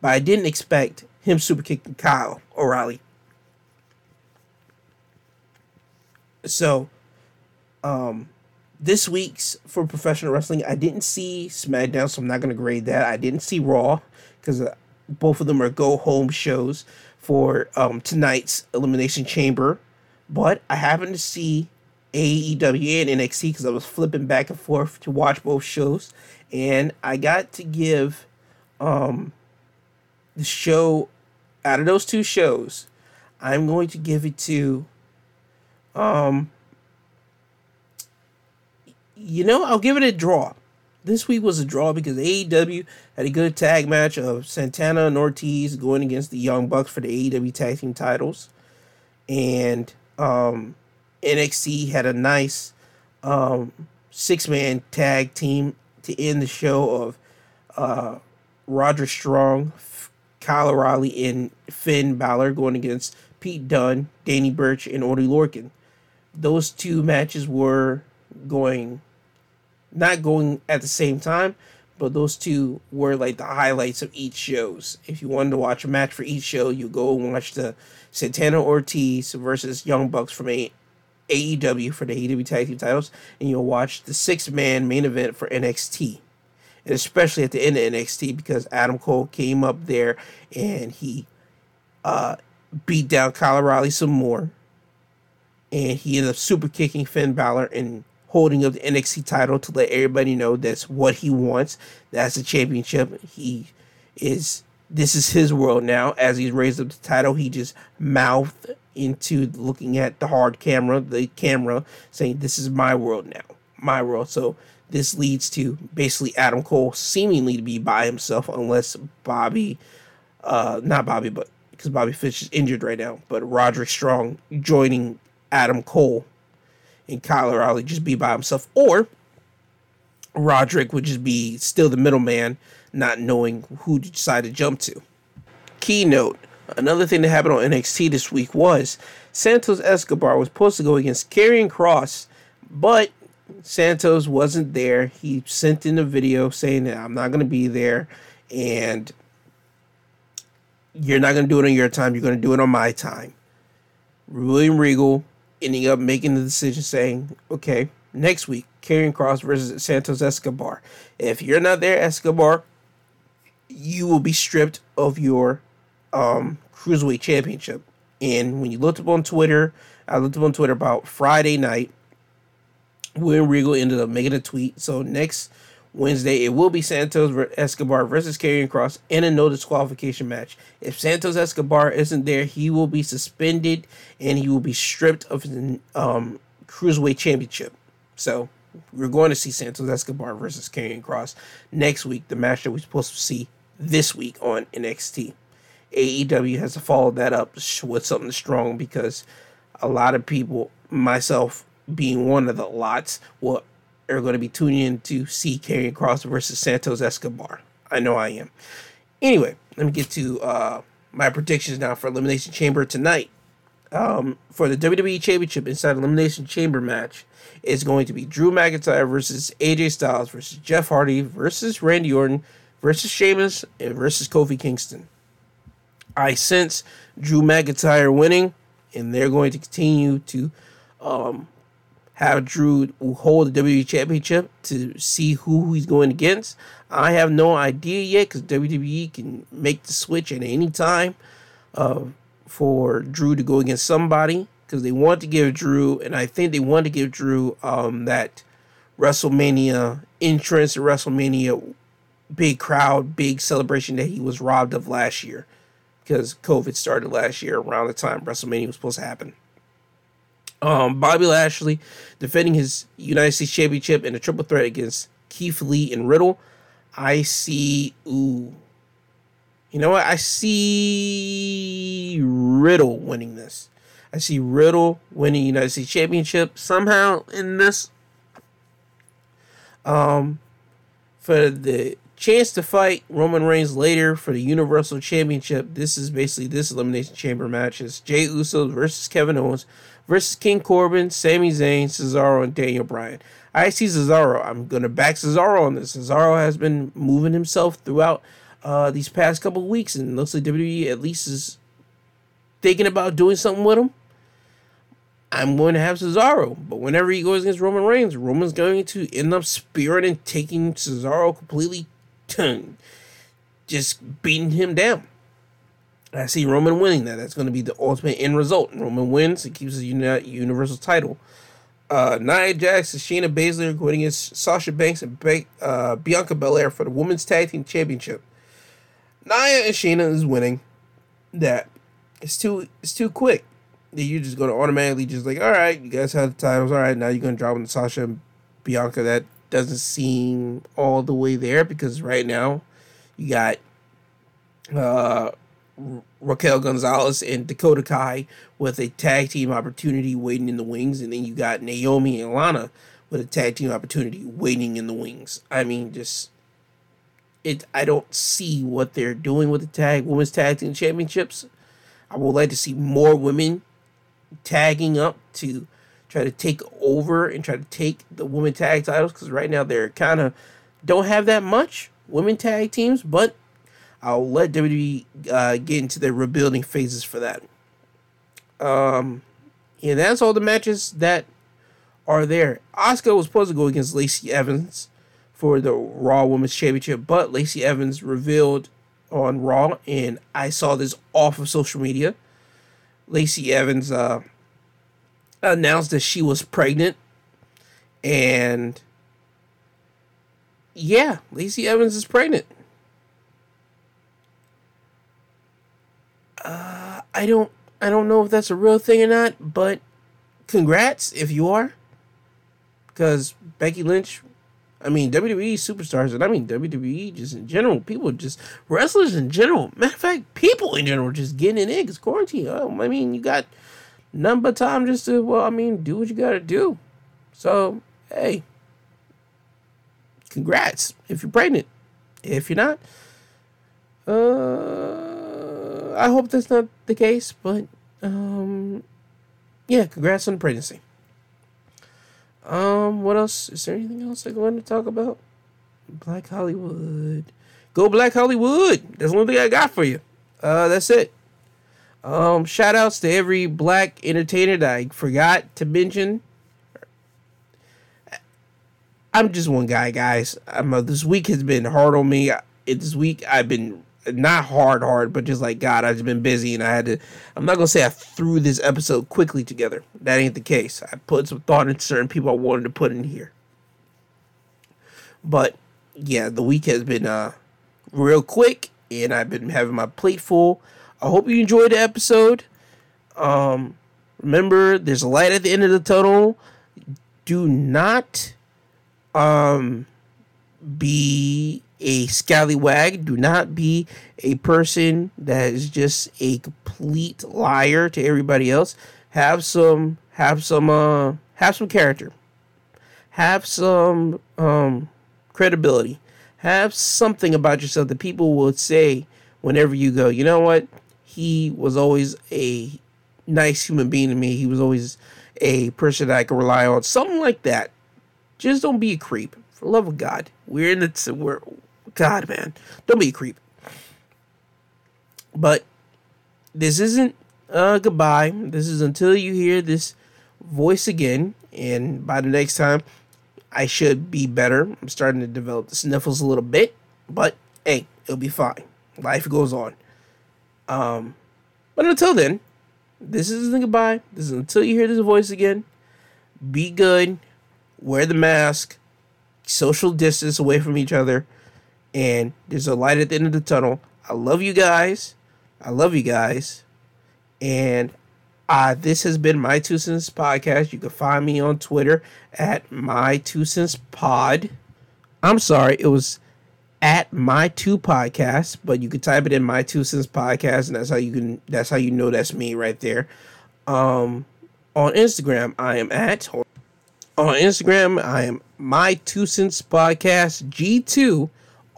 but I didn't expect him super kicking Kyle O'Reilly. So, um, this week's for professional wrestling, I didn't see SmackDown, so I'm not going to grade that. I didn't see Raw because uh, both of them are go home shows for um, tonight's Elimination Chamber. But I happened to see AEW and NXT because I was flipping back and forth to watch both shows, and I got to give um, the show out of those two shows. I'm going to give it to um you know, I'll give it a draw. This week was a draw because AEW had a good tag match of Santana and Ortiz going against the Young Bucks for the AEW tag team titles. And um, NXT had a nice um, six man tag team to end the show of uh, Roger Strong, Kyle O'Reilly, and Finn Balor going against Pete Dunne, Danny Burch, and Oney Lorcan. Those two matches were going not going at the same time, but those two were like the highlights of each shows. If you wanted to watch a match for each show, you go and watch the Santana Ortiz versus Young Bucks from a AEW for the AEW tag team titles, and you'll watch the six man main event for NXT. And especially at the end of NXT because Adam Cole came up there and he uh, beat down Kyle O'Reilly some more. And he ended up super kicking Finn Balor and holding up the NXT title to let everybody know that's what he wants. That's the championship. He is this is his world now. As he's raised up the title, he just mouthed into looking at the hard camera, the camera, saying, This is my world now. My world. So this leads to basically Adam Cole seemingly to be by himself unless Bobby uh not Bobby, but because Bobby Fish is injured right now, but Roderick Strong joining Adam Cole and Kyle O'Reilly just be by himself, or Roderick would just be still the middleman, not knowing who to decide to jump to. Keynote Another thing that happened on NXT this week was Santos Escobar was supposed to go against Karrion Kross, but Santos wasn't there. He sent in a video saying that I'm not going to be there and you're not going to do it on your time. You're going to do it on my time. William Regal ending up making the decision saying, okay, next week, Karrion Kross versus Santos Escobar. If you're not there, Escobar, you will be stripped of your um, Cruiserweight Championship. And when you looked up on Twitter, I looked up on Twitter about Friday night, William Regal ended up making a tweet. So next Wednesday, it will be Santos Escobar versus Karrion Kross in a no disqualification match. If Santos Escobar isn't there, he will be suspended and he will be stripped of his um, Cruiserweight Championship. So we're going to see Santos Escobar versus Karrion Kross next week, the match that we're supposed to see this week on NXT. AEW has to follow that up with something strong because a lot of people, myself being one of the lots, will are going to be tuning in to see Karrion Kross versus Santos Escobar. I know I am. Anyway, let me get to uh, my predictions now for Elimination Chamber tonight. Um, for the WWE Championship inside Elimination Chamber match, is going to be Drew McIntyre versus AJ Styles versus Jeff Hardy versus Randy Orton versus Sheamus and versus Kofi Kingston. I sense Drew McIntyre winning, and they're going to continue to um, have Drew hold the WWE Championship to see who he's going against. I have no idea yet because WWE can make the switch at any time uh, for Drew to go against somebody because they want to give Drew, and I think they want to give Drew um, that WrestleMania entrance, WrestleMania big crowd, big celebration that he was robbed of last year because COVID started last year around the time WrestleMania was supposed to happen. Um, Bobby Lashley defending his United States Championship in a triple threat against Keith Lee and Riddle. I see, ooh, you know what? I see Riddle winning this. I see Riddle winning United States Championship somehow in this. Um, for the chance to fight Roman Reigns later for the Universal Championship. This is basically this Elimination Chamber match. It's Jey Uso versus Kevin Owens versus King Corbin, Sami Zayn, Cesaro, and Daniel Bryan. I see Cesaro. I'm going to back Cesaro on this. Cesaro has been moving himself throughout uh, these past couple weeks, and looks like WWE at least is thinking about doing something with him. I'm going to have Cesaro, but whenever he goes against Roman Reigns, Roman's going to end up spearing and taking Cesaro completely, [clears throat] just beating him down. I see Roman winning that. That's going to be the ultimate end result. Roman wins. He keeps his Universal title. Uh, Nia Jax and Shayna Baszler are going against Sasha Banks and Be- uh, Bianca Belair for the Women's Tag Team Championship. Nia and Shayna is winning. That it's too it's too quick. You're just going to automatically just like, all right, you guys have the titles. All right, now you're going to drop in Sasha and Bianca. That doesn't seem all the way there because right now you got uh Raquel Gonzalez and Dakota Kai with a tag team opportunity waiting in the wings, and then you got Naomi and Lana with a tag team opportunity waiting in the wings. I mean, just it. I don't see what they're doing with the tag women's tag team championships. I would like to see more women tagging up to try to take over and try to take the women tag titles because right now they're kind of don't have that much women tag teams, but I'll let WWE uh, get into their rebuilding phases for that. Um, and that's all the matches that are there. Asuka was supposed to go against Lacey Evans for the Raw Women's Championship, but Lacey Evans revealed on Raw, and I saw this off of social media. Lacey Evans uh, announced that she was pregnant, and yeah, Lacey Evans is pregnant. I don't I don't know if that's a real thing or not, but congrats if you are. Because Becky Lynch, I mean WWE superstars, and I mean WWE just in general, people just wrestlers in general. Matter of fact, people in general just getting in because quarantine. Oh, I mean, you got none but time just to well, I mean, do what you gotta do. So hey, congrats if you're pregnant. If you're not, uh I hope that's not the case, but um, yeah, congrats on the pregnancy. Um, what else? Is there anything else I want to talk about? Black Hollywood. Go Black Hollywood. That's one thing I got for you. Uh, that's it. Um, shout outs to every black entertainer that I forgot to mention. I'm just one guy, guys. I'm uh, this week has been hard on me. This week I've been not hard, hard, but just like God, I've just been busy and I had to. I'm not gonna say I threw this episode quickly together. That ain't the case. I put some thought into certain people I wanted to put in here. But yeah, the week has been uh real quick, and I've been having my plate full. I hope you enjoyed the episode. Um, remember, there's a light at the end of the tunnel. Do not um be a scallywag. Do not be a person that is just a complete liar to everybody else. Have some have some uh have some character. Have some um credibility. Have something about yourself that people will say whenever you go, you know what? He was always a nice human being to me. He was always a person that I could rely on. Something like that. Just don't be a creep. For love of God. We're in the we're God, man, don't be a creep. But this isn't uh, goodbye. This is until you hear this voice again, and by the next time, I should be better. I'm starting to develop the sniffles a little bit, but hey, it'll be fine. Life goes on. Um, but until then, this isn't goodbye. This is until you hear this voice again. Be good. Wear the mask. Social distance away from each other and there's a light at the end of the tunnel. I love you guys. I love you guys. And uh, this has been my two cents podcast. You can find me on Twitter at my two cents pod. I'm sorry, it was at my two podcast, but you can type it in my two cents podcast, and that's how you can. That's how you know that's me right there. Um, on Instagram, I am at. On Instagram, I am my two cents podcast G two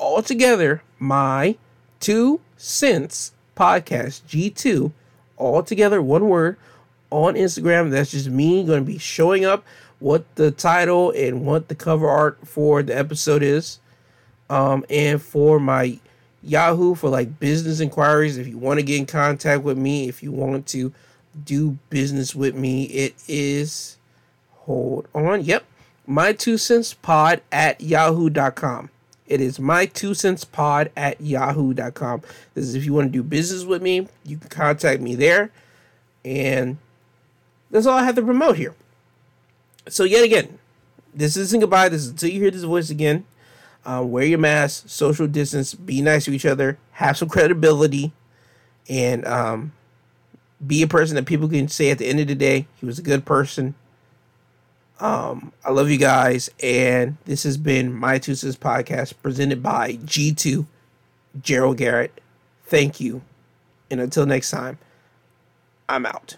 all together, my two cents podcast, G2, all together, one word, on Instagram. That's just me going to be showing up what the title and what the cover art for the episode is. Um, and for my Yahoo for like business inquiries, if you want to get in contact with me, if you want to do business with me, it is hold on. Yep. My two cents pod at yahoo.com. It is my two cents pod at yahoo.com. This is if you want to do business with me, you can contact me there. And that's all I have to promote here. So, yet again, this isn't goodbye. This is until you hear this voice again. Uh, wear your mask, social distance, be nice to each other, have some credibility, and um, be a person that people can say at the end of the day, he was a good person. Um, I love you guys, and this has been my Two Cents podcast presented by G2 Gerald Garrett. Thank you, and until next time, I'm out.